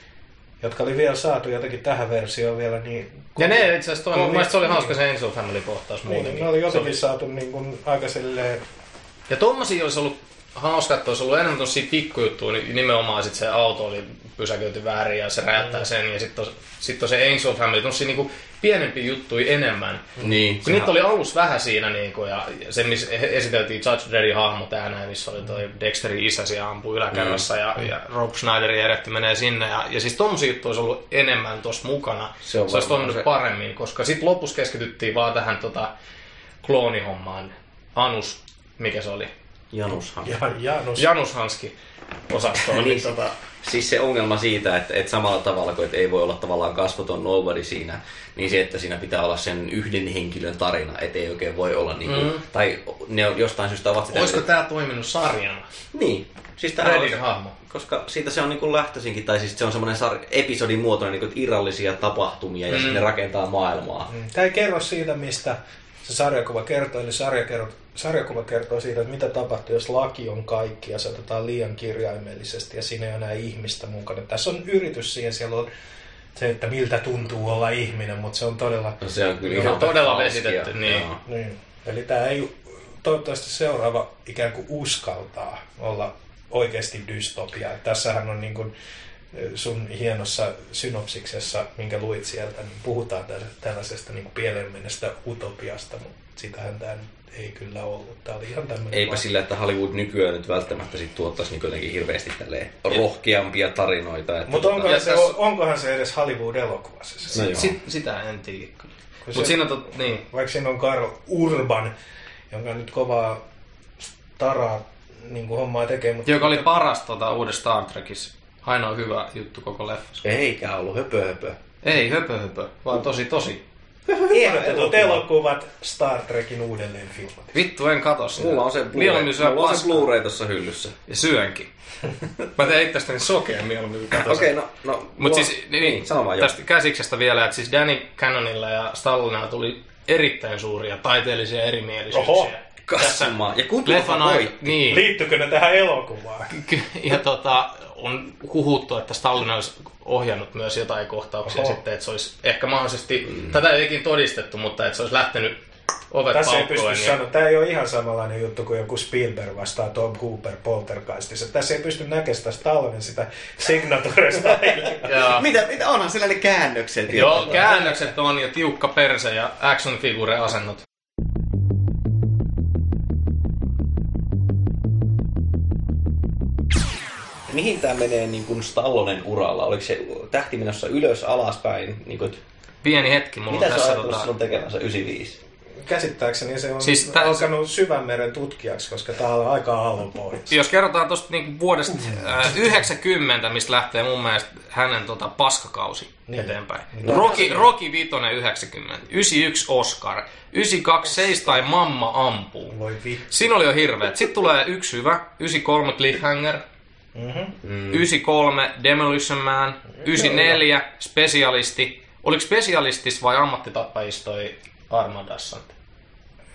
jotka oli vielä saatu jotenkin tähän versioon vielä niin... ja ne itse asiassa toimi. Mun Kovin- mielestä se oli niin. hauska se Angel Family-kohtaus muutenkin. Niin, ne oli Se jotenkin saatu niin kuin aika silleen... Ja tommosia olisi ollut hauska, että olisi ollut enemmän tosia pikkujuttuja, niin nimenomaan sit se auto oli pysäköity väärin ja se räjättää sen. Ja sitten on, sit on se Angel Family, tommosia niinku pienempiä juttuja enemmän. Niin, Kun niitä oli alussa vähän siinä, niinku, ja se, missä esiteltiin Judge Dreddin hahmo tää näin, missä oli toi Dexterin isä siellä ampuu yläkerrassa, ja, ja Rob Schneiderin eretti menee sinne. Ja, ja siis tommosia juttuja olisi ollut enemmän tuossa mukana. Se on se olisi toiminut se. paremmin, koska sitten lopussa keskityttiin vaan tähän tota, kloonihommaan. Anus, mikä se oli? Janushan. Ja Janus. Janus Hanski osastoon. niin, Niin, tota, Siis se ongelma siitä, että, että samalla tavalla kuin että ei voi olla tavallaan kasvoton nobody siinä, niin se, että siinä pitää olla sen yhden henkilön tarina, että ei oikein voi olla niin kuin, Mm. tai ne on jostain syystä ovat sitä... olisiko tää toiminut sarjana? Niin. Siis Reddin olisi, hahmo. koska siitä se on niin kuin lähtöisinkin, tai siis se on semmoinen sar- episodin muotoinen niin kuin irrallisia tapahtumia ja Mm. mm. sitten ne rakentaa maailmaa. Tämä ei kerro siitä, mistä se sarjakuva kertoo, eli sarjakuva, sarjakuva kertoo siitä, että mitä tapahtuu, jos laki on kaikki ja se otetaan liian kirjaimellisesti ja siinä ei ole enää ihmistä mukana. Tässä on yritys siihen, siellä on se, että miltä tuntuu olla ihminen, mutta se on todella... No se on kyllä ihan todella vesitetty, niin. joo. Niin. Eli tämä ei toivottavasti seuraava ikään kuin uskaltaa olla oikeasti dystopia. Tässähän on niin kuin sun hienossa synopsiksessa, minkä luit sieltä, niin puhutaan tällaisesta niin pieleen utopiasta, mutta sitähän tämä nyt ei kyllä ollut. Tämä oli ihan tämmöinen... Eipä sillä, että Hollywood nykyään nyt välttämättä sit tuottaisi niin jotenkin hirveästi tälleen rohkeampia tarinoita. Että Mutta onkohan, Ja se, tässä- onkohan se edes Hollywood-elokuvassa? Se? No joo. Sit, sitä en tiedä. Se- siinä on, tot, niin. Vaikka siinä on Karl Urban, jonka nyt kovaa taraa niin kuin hommaa tekee. Mutta Joka oli paras tota, uudessa Star Trekissa. Ainoa hyvä juttu koko leffassa. Eikä ollut höpö höpö. Ei, höpö höpö, vaan tosi tosi. Odotetut elokuvat Star Trekin uudelleen filmat. Vittu, en kato sitä. Mulla on se Mieluummin syö Blu-ray, mulla on se paskaa. Blu-ray tuossa hyllyssä. Ja syönkin. Mä teen itsestäni sokeen mieluummin kuin Okei, sitä. no, no Mut mulla- siis, niin, niin, sano vaan jo. tästä käsiksestä vielä, että siis Danny Cannonilla ja Stallonella tuli erittäin suuria taiteellisia erimielisyyksiä. Oho. Kassamaa. Ja kun Leffan tuolla ai- niin. Liittyykö ne tähän elokuvaan? Ja tota, on huhuttu, että Stallone olisi ohjannut myös jotain kohtauksia Oho. sitten, että se olisi ehkä mahdollisesti, mm. tätä ei ikin todistettu, mutta että se olisi lähtenyt ovet Tässä ei pysty paukkoen. sanoa, tämä ei ole ihan samanlainen juttu kuin joku Spielberg vastaa Tom Cooper Poltergeistissa. Tässä ei pysty näkemään sitä Stallonen sitä signaturesta. ja, Mitä, mitä onhan siellä ne käännökset? Joo, käännökset on ja tiukka perse ja action figure asennot. Mihin tämä menee niin kuin Stallonen uralla? Oliko se, tähti menossa ylös, alaspäin. Niin kuin, Pieni hetki, mulla mitä on sä tässä ajattelet, tota... tota... on tekemässä 95? Käsittääkseni se on Siis tää- alkanut syvänmeren tutkijaksi, koska tää on aika aallonpohjassa. Jos kerrotaan tuosta niinku vuodesta äh, 90, mistä lähtee mun mielestä hänen tota paskakausi niin. eteenpäin. Niin. Rocky, Rocky Vitonen 90, 91 Oscar, 92 Seis tai Mamma ampuu. Siinä oli jo hirveet. Sitten tulee yksi hyvä, 93 Cliffhanger, Mm-hmm. 93 Demolition Man, 94 Specialisti. Oliko Specialistis vai ammattitappajista toi Armadassa?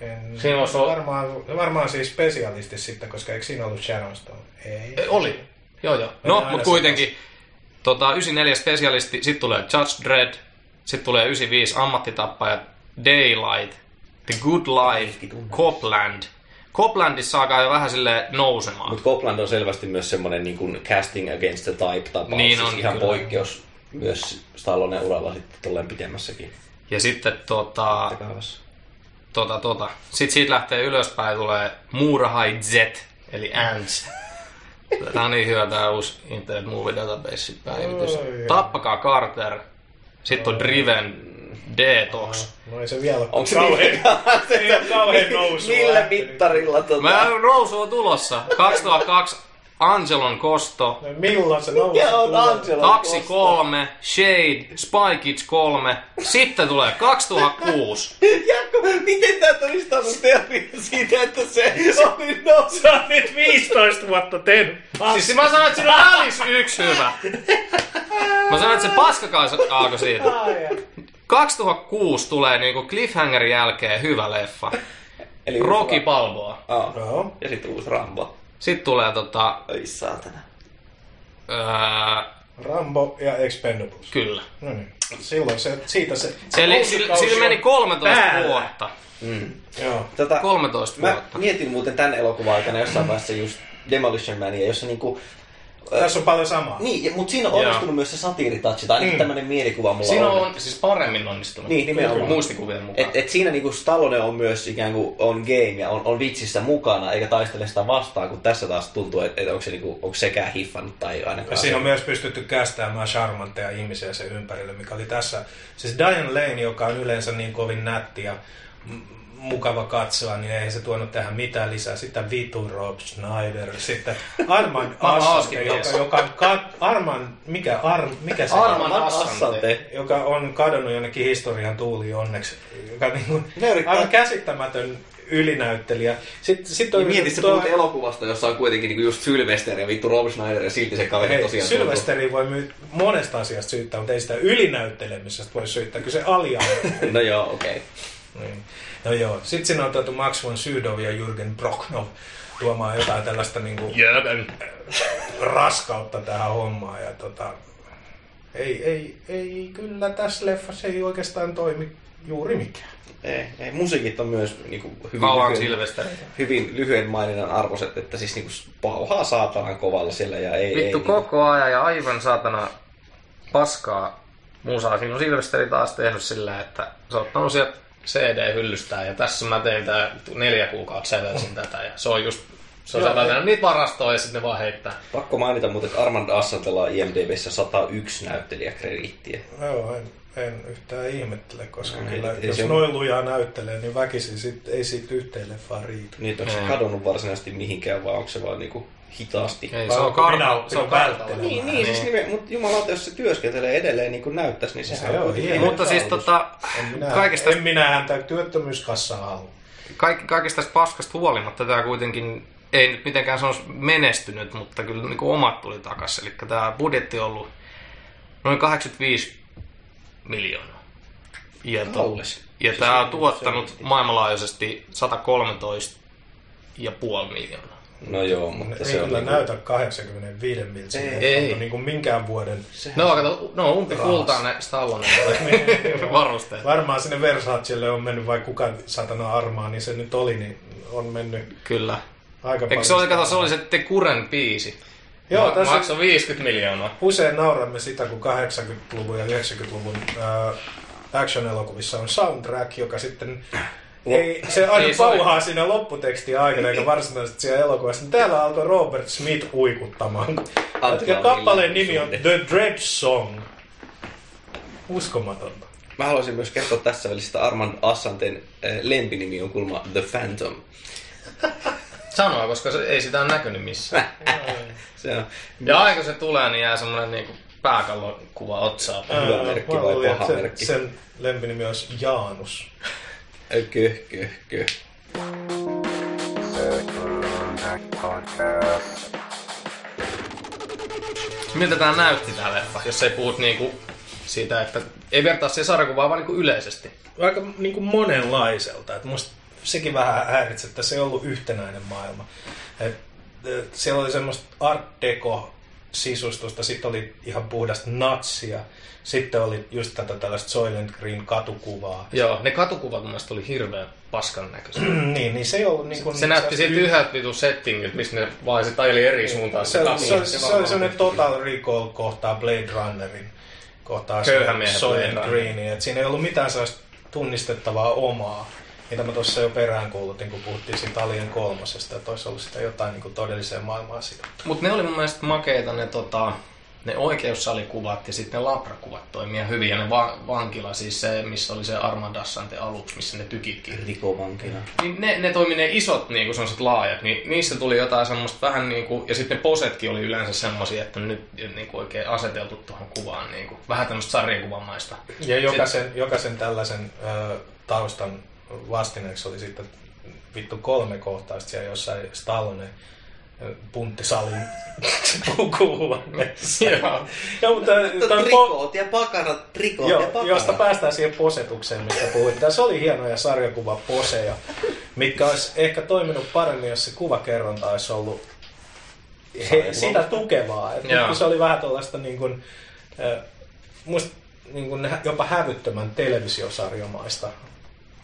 En, Siinä olla- varmaan, varmaan siis spesialisti sitten, koska eikö siinä ollut Sharon Stone? Ei. Eh, Oli. Joo, joo. No, aina mutta kuitenkin. Tota, 94 Specialisti, sitten tulee Judge Dredd, sitten tulee 95 Ammattitappajat, Daylight, The Good Life, Copland. Coplandissa alkaa jo vähän sille nousemaan. Mutta Copland on selvästi myös semmoinen niin kuin casting against the type tapaus. Niin siis on, ihan kyllä. poikkeus myös Stallonen uralla sitten tolleen pidemmässäkin Ja sitten tota, tota, tota. Sitten siitä lähtee ylöspäin tulee Murahai Z, eli Ants. Tämä on niin hyvä tämä uusi Internet Movie Database päivitys. Tappakaa Carter. Sitten on Driven Detox. No ei se vielä ole Onko se kauhean, niin? ei ole kauhean nousua. Millä mittarilla tota? Mä nousu on tulossa. 2002 Angelon kosto. No milloin se nousu Mikä on tulee? Angelo? Taksi 3, Shade, Spy Kids 3. Sitten tulee 2006. Jaakko, miten tää todistaa sun teoria siitä, että se oli nousu? Sä oot nyt 15 vuotta tehnyt. Siis mä sanoin, että siinä on välissä yksi hyvä. Mä sanoin, että se paskakausi alkoi siitä. 2006 tulee niinku Cliffhangerin jälkeen hyvä leffa. Eli Rocky Balboa. Aa. Joo. Ja sitten uusi Rambo. Sitten tulee tota... Oi saatana. Öö, Rambo ja Expendables. kyllä. No niin. Silloin se, siitä se... Eli kausikausi sillä, sillä meni on 13 päällä. vuotta. Mm. Joo. Tota, 13 mä vuotta. mietin muuten tämän elokuvan aikana jossain vaiheessa just Demolition Mania, jossa niinku... Tässä on paljon samaa. Niin, mutta siinä on Joo. onnistunut myös se satiiritouchi, tai ainakin Mm. tämmöinen mielikuva mulla Siinä on. on siis paremmin onnistunut. Niin, nimenomaan. Muistikuvien mukaan. Et, et siinä niinku Stallone on myös ikään kuin on game ja on, on vitsissä mukana, eikä taistele sitä vastaan, kun tässä taas tuntuu, että et onko se niinku, onko sekään hiffannut tai Ja ainakaan. siinä on myös pystytty kästäämään charmantteja ihmisiä sen ympärille, mikä oli tässä. Siis Diane Lane, joka on yleensä niin kovin nätti ja mukava katsoa, niin ei se tuonut tähän mitään lisää. Sitten Vitu Rob Schneider, sitten oon Assante, joka, joka on ka- Armand, mikä, Ar, mikä se on? Arman Assante. Joka on kadonnut jonnekin historian tuuli onneksi. Joka niin kuin, aivan käsittämätön ylinäyttelijä. Sitten, sitten Niin mietit, sä puhut elokuvasta, jossa on kuitenkin niinku just Sylvester ja vittu Rob Schneider ja silti se kaveri Hei, tosiaan. Sylvesteri voi my- monesta asiasta syyttää, mutta ei sitä ylinäyttelemisestä voi syyttää, kyllä se aliaa. No joo, okei. Okay. niin. No joo, sitten siinä on tuotu Max von Sydow ja Jürgen Brochnov tuomaan jotain tällaista niinku Jöben. raskautta tähän hommaan. Ja tota, ei, ei, ei, kyllä tässä leffassa ei oikeastaan toimi juuri mikään. Ei, ei, musiikit on myös niinku hyvin, Kauan lyhyen, hyvin lyhyen maininnan arvoiset, että siis niinku pauhaa saatanan kovalla siellä ja ei... Vittu ei, koko ajan ja aivan saatana paskaa musaa. Siinä on Silvesteri taas tehnyt sillä, että se on ottanut sieltä CD-hyllystään ja tässä mä tein tää neljä kuukautta sävelsin tätä ja se on just se on Joo, säveltänyt niitä varastoja ja sitten ne vaan heittää. Pakko mainita muuten, että Armand Assantella on IMDBssä 101 näyttelijäkrediittiä. Joo, en, en yhtään ihmettele, koska No, kyllä, ei- jos se noin lujaa näyttelee, niin väkisin sit, ei siitä yhteen leffaan riitä. Niin, onko se Mm. kadonnut varsinaisesti mihinkään, vai onko se vaan niinku hitaasti? Ei, Vai se on kartalla. Se on välttelemään? Niin, niin, siis nimen, mutta jumalauta, jos se työskentelee edelleen niin kuin näyttäisi, niin sehän Se on hieno. Mutta siis tota, En minä, kaikista, en minä häntä työttömyyskassaa halua. kaik, kaikista tästä paskasta huolimatta tämä kuitenkin ei nyt mitenkään sanoisi menestynyt, mutta kyllä niin omat tuli takas. Eli tämä budjetti on ollut noin 85 miljoonaa. Ja, to, ja tämä on tuottanut maailmanlaajuisesti 113 ja puoli miljoonaa. No joo, Mutta ei se on kyllä niinku- näytä 85 miltsiä. Ei. Ei. Niin kuin minkään vuoden. No, kato, no umpi kultainen Stallone varusteet. Varmaan sinne Versacelle on mennyt, vai kuka satana armaa, niin se nyt oli, niin on mennyt Kyllä. aika Eikö se oli, kato, se oli se The Kuren biisi. Joo, Ma- tässä- Maksoi 50 miljoonaa. Usein nauramme sitä, kun 80-luvun ja 90-luvun ää, action-elokuvissa on soundtrack, joka sitten ei, se aina Ei, se oli- pauhaa siinä lopputekstin aikana, eikä varsinaisesti siellä elokuvassa. Täällä alkoi Robert Smith uikuttamaan. Antti Ja on kappaleen niin nimi on. The Dread Song. Uskomatonta. Mä haluaisin myös kertoa tässä välissä, että Armand Assanten lempinimi on kulma The Phantom. Sanoa, koska se, ei sitä ole näkynyt missään. Se on Ja aina kun se tulee, niin jää semmoinen niinku pääkallon kuva otsaa. Hyvä Ää, merkki vai luulin, paha että sen, merkki? Sen lempinimi olisi Jaanus. köh, köh, köh. Miltä tää näytti tää leffa, jos ei puhut niinku siitä, että ei vertaa siihen sarjakuvaan, vaan niinku yleisesti. Aika niin kuin monenlaiselta. Et musta sekin vähän häiritsi, että se ei ollut yhtenäinen maailma. Et, et, siellä oli semmoista art deco sisustusta, sitten oli ihan puhdasta natsia, sitten oli just tätä tällaista Soylent Green katukuvaa. Joo, ne katukuvat mun mielestä oli hirveän paskan näköisiä. niin, niin se ei ollut niin kuin... Se näytti siltä yhdeltä vitun settingiltä, missä ne vaan sit ajeli eri suuntaan. Se, oli- se, oli- se se, oli sellainen Total Recall kohtaa Blade Runnerin kohtaa Soylent Greenin. Et siinä ei ollut mitään sellaista tunnistettavaa omaa, mitä mä tuossa jo peräänkuulutin, kun puhuttiin siitä Alien kolmosesta, että olisi ollut sitä jotain niin kuin todelliseen maailmaan sidottu. Mut ne oli mun mielestä makeita ne, tota, ne oikeussalikuvat ja sitten ne labrakuvat toimia hyvin. Ja ne va- vankila, siis se, missä oli se Armand Assante aluksi, missä ne tykitkin. Rikovankina. Niin ne, ne toimi ne isot niinku semmoset laajat, niin niistä tuli jotain semmoista vähän niinku, ja sitten ne posetkin oli yleensä semmosia, että nyt niinku oikein aseteltu tuohon kuvaan niinku, vähän tämmöistä sarjakuvamaista. Ja jokaisen, jokaisen tällaisen ö, taustan vastineeksi oli sitten vittu kolme kohtaista siellä jossain Stallone punttisalin pukuhuoneessa. Joo. Joo, mutta Trikoot ja pakarat, trikoot ja Joo, pakarat. josta päästään siihen posetukseen, mistä puhuit. Tässä oli hienoja sarjakuva poseja, mitkä olisi ehkä toiminut paremmin, jos se kuvakerronta olisi ollut he, sitä tukevaa. Et nyt Joo. kun se oli vähän tuollaista niin kuin, äh, musta niin kuin jopa hävyttömän televisiosarjamaista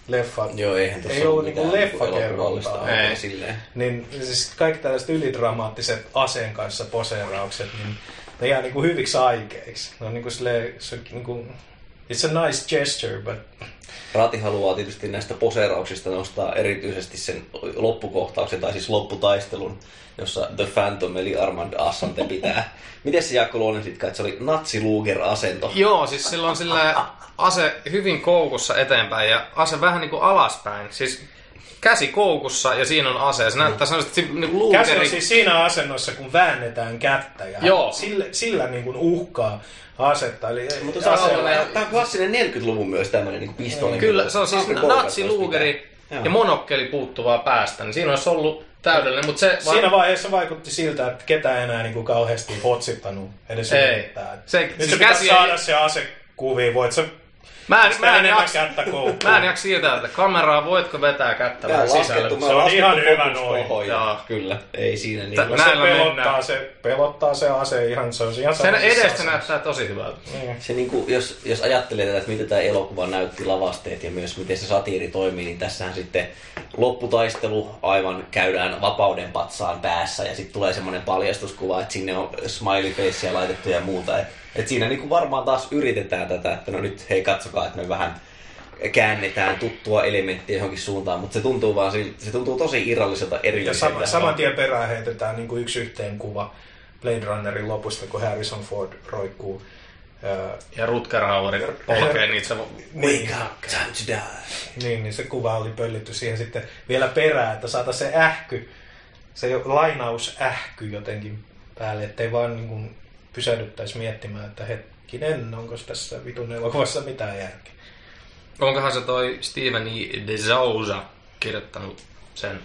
leffa. Joo, eihän tuossa Ei ollut niinku leffakerrontaa. elokuvallista Ei. silleen. Niin siis kaikki tällaiset ylidramaattiset aseen kanssa poseeraukset, niin ne jää niinku hyviksi aikeiksi. Ne on niinku silleen, se on niinku, it's a nice gesture, but Rati haluaa tietysti näistä poseerauksista nostaa erityisesti sen loppukohtauksen, tai siis lopputaistelun, jossa The Phantom eli Armand Assante pitää. Miten se Jaakko Luonen sitten että se oli natsiluger-asento? Joo, siis silloin sillä ase hyvin koukussa eteenpäin ja ase vähän niinku alaspäin. Siis käsi koukussa ja siinä on ase. Se näyttää sellaiset niinku käsi on siis siinä asennossa, kun väännetään kättä ja Joo. sillä, sillä niinku uhkaa asetta. Eli Mutta ase- se on- Tämä on klassinen 40-luvun myös tämmöinen niin pistooli. Kyllä, se on siis pitää. ja monokkeli puuttuvaa päästä. Niin siinä olisi ollut täydellinen, mutta se... Siinä vaiheessa vaikutti siltä, että ketään enää niinku kauheasti hotsittanut edes Ei. yrittää. Se- Nyt siis se pitäisi käsi ei- saada se ase kuviin. Voit sä Mä en, mä en, kättä koukkuun? mä en jaksa siitä, että kameraa voitko vetää kättä vähän sisälle. Se on laskettu ihan hyvä noin. tohon ja- Joo. Kyllä, ei siinä niin. Tä- se Näillä pelottaa mennään. se, pelottaa se ase ihan, se on ihan Sen edestä näyttää tosi hyvältä. Niin. Se niinku, jos, jos ajattelee tätä, että miten tämä elokuva näytti lavasteet ja myös miten se satiiri toimii, niin tässähän sitten lopputaistelu aivan käydään vapauden patsaan päässä ja sitten tulee semmoinen paljastuskuva, että sinne on smiley laitettu ja muuta. Et, et siinä niinku varmaan taas yritetään tätä, että no nyt hei katsokaa, että me vähän käännetään tuttua elementtiä johonkin suuntaan, mutta se tuntuu vaan, se tuntuu tosi irralliselta Ja erilliseltä. sama, saman tien perään heitetään niin kuin yksi yhteen kuva Blade Runnerin lopusta, kun Harrison Ford roikkuu. Ja Rutger Hauer polkee niitä se... niin, Wake up, time to die. niin, niin se kuva oli pöllitty siihen sitten vielä perään, että saata se ähky, se jo- lainausähky jotenkin päälle, ettei vaan niin kuin pysähdyttäisi miettimään, että hetkinen, onko tässä vitun elokuvassa mitään järkeä. Onkohan se toi Steven E. De Souza kirjoittanut sen?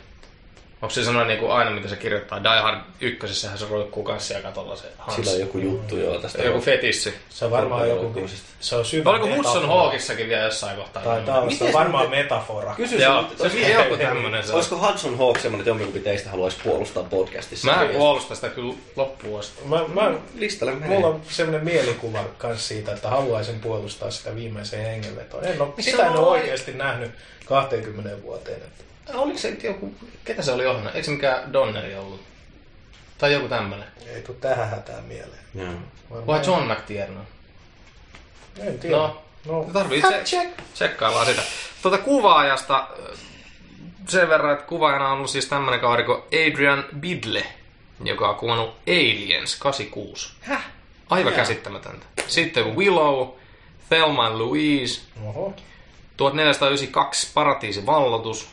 Onko se sellainen niin kuin aina, mitä se kirjoittaa? Die Hard ykkösessähän se roikkuu kanssia katolla se Hans. Sillä on joku juttu joo tästä. joku fetissi. Se on varmaan joku, se on syvä Oliko Hudson. Hawkissakin vielä jossain kohtaa? Se Miten on se varmaan metafora. Kysy Joo, se, se on joku se on. Olisiko Hudson Hawk semmoinen, että jompikumpi teistä haluaisi puolustaa podcastissa? Mä puolustan sitä kyllä loppuun asti. Mä, mä, Listalle menee. mulla on sellainen mielikuva kans siitä, että haluaisin puolustaa sitä viimeiseen hengenvetoon. En ole, sitä en on ole oikeasti nähnyt 20 vuoteen. Että Oliko se joku, ketä se oli ohjannut? Eikö se mikään Donneri ollut? Tai joku tämmönen. ei tule tähän hätään mieleen. Joo. Varmaan- Vai John McTiernan? En tiedä. No, no Tarvii se, tsekkaillaan sitä. Tuota kuvaajasta äh, sen verran, että kuvaajana on ollut siis tämmönen kaveri kuin Adrian Bidle, joka on kuvannut Aliens 86. Häh? Aivan Jaa. käsittämätöntä. Sitten Willow, Thelma and Louise, Oho. 1492 Paratiisin vallotus.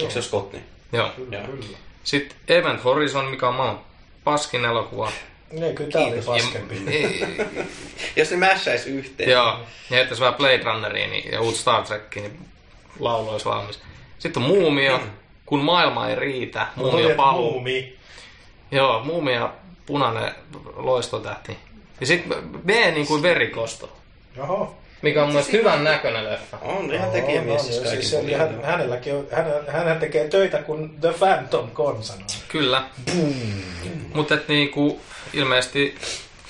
Eikö se ole Scotni? Joo. Kyllä, kyllä. Sitten Event Horizon, mikä on maailman paskin elokuva. Niin, kyllä tää oli paskempi. Ei, Jos ne mässäis yhteen. Joo, ja heittäisi vähän Blade Runneriin niin, ja uutta Star Trekkiin, niin laulu olisi valmis. Sitten on Muumio, kun maailma ei riitä. Muumio paluu. Muumi. Joo, Muumio punainen loistotähti. Ja sitten B niin kuin verikosto, Oho. Mikä on mielestä hyvän näköinen leffa. On ihan On, tekijämies on, siis ja kaikin siis hän, hänelläkin on, hän, hän tekee töitä kuin The Phantom Con sanoo. Kyllä. Mutta niinku, ilmeisesti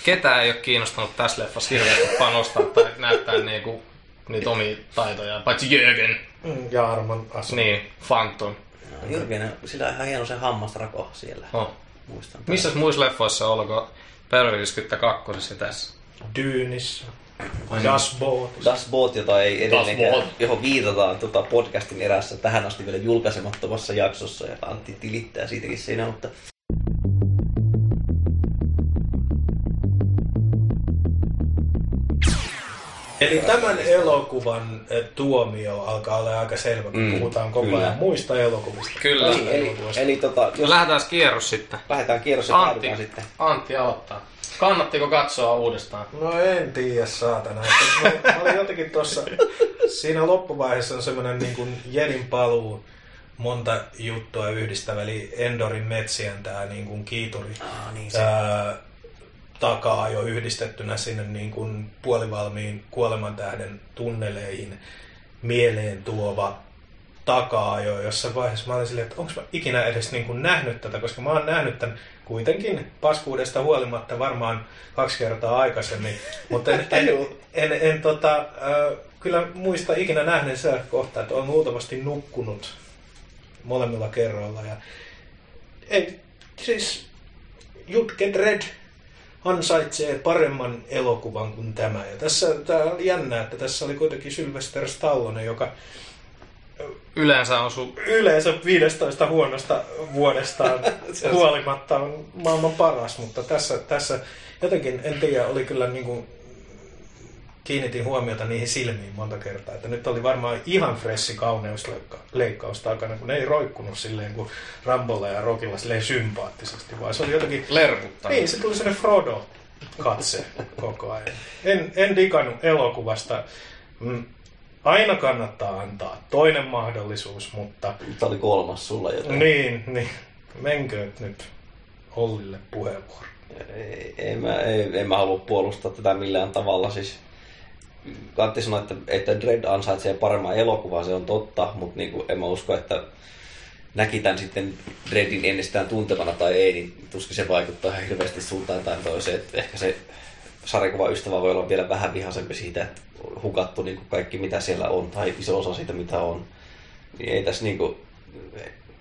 ketään ei ole kiinnostanut tässä leffassa hirveästi panostaa tai näyttää niinku niitä omia taitojaan, paitsi Jürgen. Mm, Ja Armon asu. Niin, Phantom. Jyrkinen, sillä on ihan hieno se hammasrako siellä. Oh. Muistan. Missä muissa leffoissa olko Beverly 52 tässä? Dyynissä. Das Boot. Das Boot, jota ei edelleenkään, johon viitataan tota podcastin erässä tähän asti vielä julkaisemattomassa jaksossa, ja Antti tilittää siitäkin siinä, mutta Eli tämän elokuvan eh, tuomio alkaa olla aika selvä, kun Mm, puhutaan koko kyllä. ajan muista elokuvista. Kyllä. Niin, eli, eli tota, jos Lähdetään kierros sitten. lähdetään kierros ja Antti, sitten. Antti aloittaa. Kannattiko katsoa uudestaan? No en tiedä, saatana. Mä, mä olin jotenkin tuossa, siinä loppuvaiheessa on semmoinen niin kuin Jedin paluu monta juttua yhdistävä, eli Endorin metsien tämä niin kuin kiituri. Ah, niin se. Ää, takaa jo yhdistettynä sinne niin kuin puolivalmiin kuolemantähden tunneleihin mieleen tuova takaa jo jossain vaiheessa. Mä olin silleen, että onko mä ikinä edes niin kuin nähnyt tätä, koska mä oon nähnyt tämän kuitenkin paskuudesta huolimatta varmaan kaksi kertaa aikaisemmin. Mutta en, en, en, en, tota, äh, kyllä muista ikinä nähneen sitä kohtaa, että olen luultavasti nukkunut molemmilla kerroilla. Ja ei, siis Jutke Dredd ansaitsee paremman elokuvan kuin tämä. Ja tässä tämä oli jännä, että tässä oli kuitenkin Sylvester Stallone, joka Yleensä on sun... yleensä 15 huonosta vuodestaan huolimatta on maailman paras, mutta tässä, tässä jotenkin, en tiedä, oli kyllä niin kuin, kiinnitin huomiota niihin silmiin monta kertaa, että nyt oli varmaan ihan fressi kauneusleikkaus takana, kun ne ei roikkunut silleen kuin Rambolla ja Rockilla silleen sympaattisesti, vaan se oli jotenkin Lerkuttanut. niin, se tuli sellainen Frodo-katse koko ajan. En, en digannut elokuvasta. Mm, Aina kannattaa antaa toinen mahdollisuus, mutta Tämä oli kolmas sulla joten. niin, niin menkööt nyt Ollille puheenvuoro. Ei, ei, mä, ei, en mä halua puolustaa tätä millään tavalla. Siis, Kantti sanoi, että, että Dredd ansaitsee paremman elokuvan, se on totta, mutta niin kuin, en mä usko, että näki tämän sitten Dreddin ennestään tuntevana tai ei, niin tuskin se vaikuttaa hirveästi suuntaan tai toiseen. Että ehkä se sarjakuva ystävä voi olla vielä vähän vihaisempi siitä, että hukattu niin kuin kaikki mitä siellä on tai iso osa siitä mitä on. Niin ei tässä niin kuin,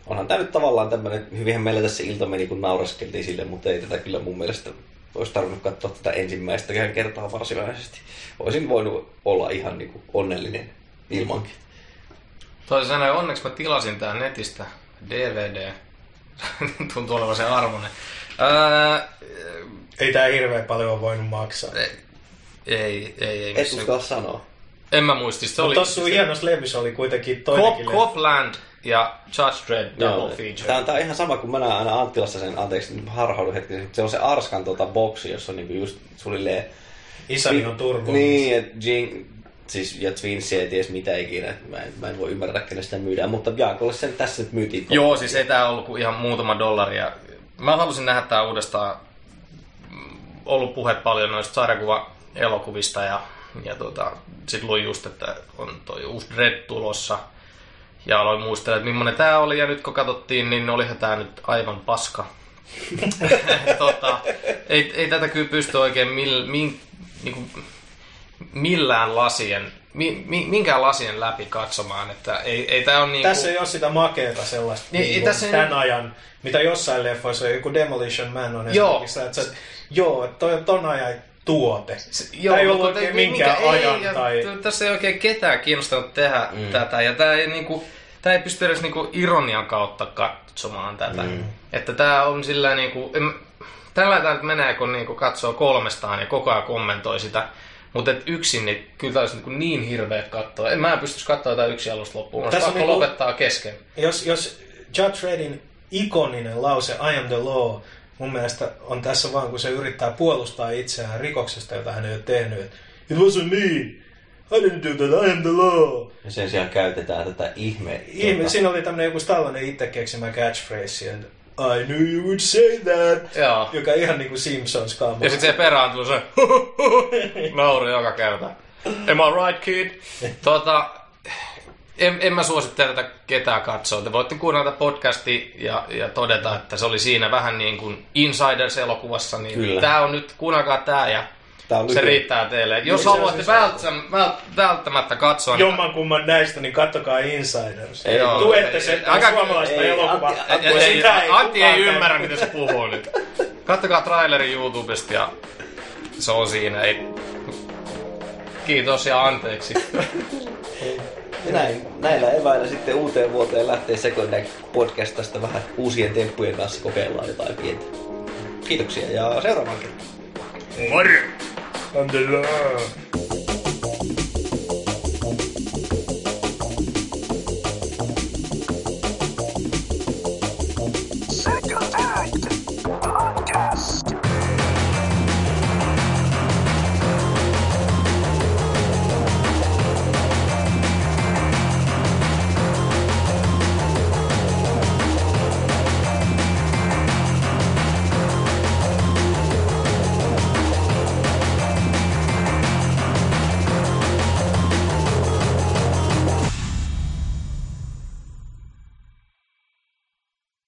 onhan tämä nyt tavallaan tämmöinen, hyvinhän meillä tässä ilta meni kun nauraskeltiin sille, mutta ei tätä kyllä mun mielestä olisi tarvinnut katsoa tätä ensimmäistäkään kertaa varsinaisesti. Olisin voinut olla ihan niin kuin onnellinen ilmankin. Toisin sanoen onneksi mä tilasin tää netistä DVD. Tuntuu olevan se arvoinen. Ää, Ei tämä hirveän paljon voinut maksaa. Ei, ei, ei. Et uskalla sanoa. En mä muisti. Se oli tuossa sun hienossa levyssä oli kuitenkin Cop, toinenkin leffa. Copland ja Judge Dredd double Joo, feature. Tää on, tää on ihan sama kuin mä näen aina Anttilassa sen, anteeksi, harhaudun hetki, se on se Arskan tota, boksi, jossa on niinku just sulilleen... Isäni on turvo. Niin, että Jing, siis, ja Twins ei ties mitä ikinä, mä en, mä en voi ymmärtää, kenen sitä myydään, mutta Jaakolle sen tässä nyt myytiin. Joo, siis ei tää ollut kuin ihan muutama dollari. Ja mä halusin nähdä tää uudestaan. Ollut puhe paljon noista sarjakuva-elokuvista ja, ja tota, sit luin just, että on toi uusi Dread tulossa. Ja aloin muistella, että millainen tää oli ja nyt kun katsottiin, niin olihan tää nyt aivan paska. tota, ei, ei tätä kyllä pysty oikein mill, min, niinku, millään lasien, mi, mi, minkään lasien läpi katsomaan, että ei, ei tää on niinku... Tässä ei ole sitä makeeta sellaista Niin, niin, ei niin tässä tämän ei- ajan, mitä jossain leffoissa joku Demolition Man on Joo. esimerkiksi, että sä, joo, toi on ton ajan tuote. Joo, Tämä ei ollut oikein ei- minkään minkä- ajan ei, ja tai... t- Tässä ei oikein ketään kiinnostanut tehdä mm. tätä, ja tämä ei, niinku, tää ei pysty edes niinku ironian kautta katsomaan tätä. Mm. Että tämä on sillä niinku, en, tällä tämä nyt menee, kun niinku katsoo kolmestaan ja koko ajan kommentoi sitä Mutta yksin, niin kyllä tämä olisi niin, niin hirveä katsoa. En mä en pystyisi katsoa tätä yksin alusta loppuun. Tässä pakko on niinku- lopettaa kesken. Jos, jos Judge Reddin ikoninen lause I am the law mun mielestä on tässä vaan, kun se yrittää puolustaa itseään rikoksesta, jota hän ei ole tehnyt. It wasn't me. I didn't do that. I am the law. Ja sen sijaan käytetään tätä ihme... Ihme, tota- siinä oli tämmöinen joku Stallonen itse keksimä catchphrase, että I knew you would say that. Joo. Joka ihan niinku Simpsons kamaa. Ja sitten se perään tuli se nauru joka kerta. Am I right, kid? Tota, en, en mä suosittele tätä ketään katsoa. Te voitte kuunnella tätä podcastia ja, ja todeta, että se oli siinä vähän niin kuin Insiders-elokuvassa. Niin Kyllä. Tää on nyt, kuunnelkaa tää ja Tää on se lyhyt. riittää teille. Jos on haluatte siis- välttäm- vält- välttämättä katsoa, niin Jomman kumman näistä, niin kattokaa Insiders. Ei, Joo. Tuette sen Älkää- suomalaista ei, elokuvaa. Antti- Ei, ei, ei, Antti ei ymmärrä, mitä se puhuu nyt. Kattokaa traileri YouTubesta ja se on siinä. Ei... Kiitos ja anteeksi. Näin, näillä eväillä sitten uuteen vuoteen lähtee Second Deck vähän uusien temppujen kanssa kokeillaan jotain pientä. Kiitoksia ja seuraavaan kertaan. Moro! Law.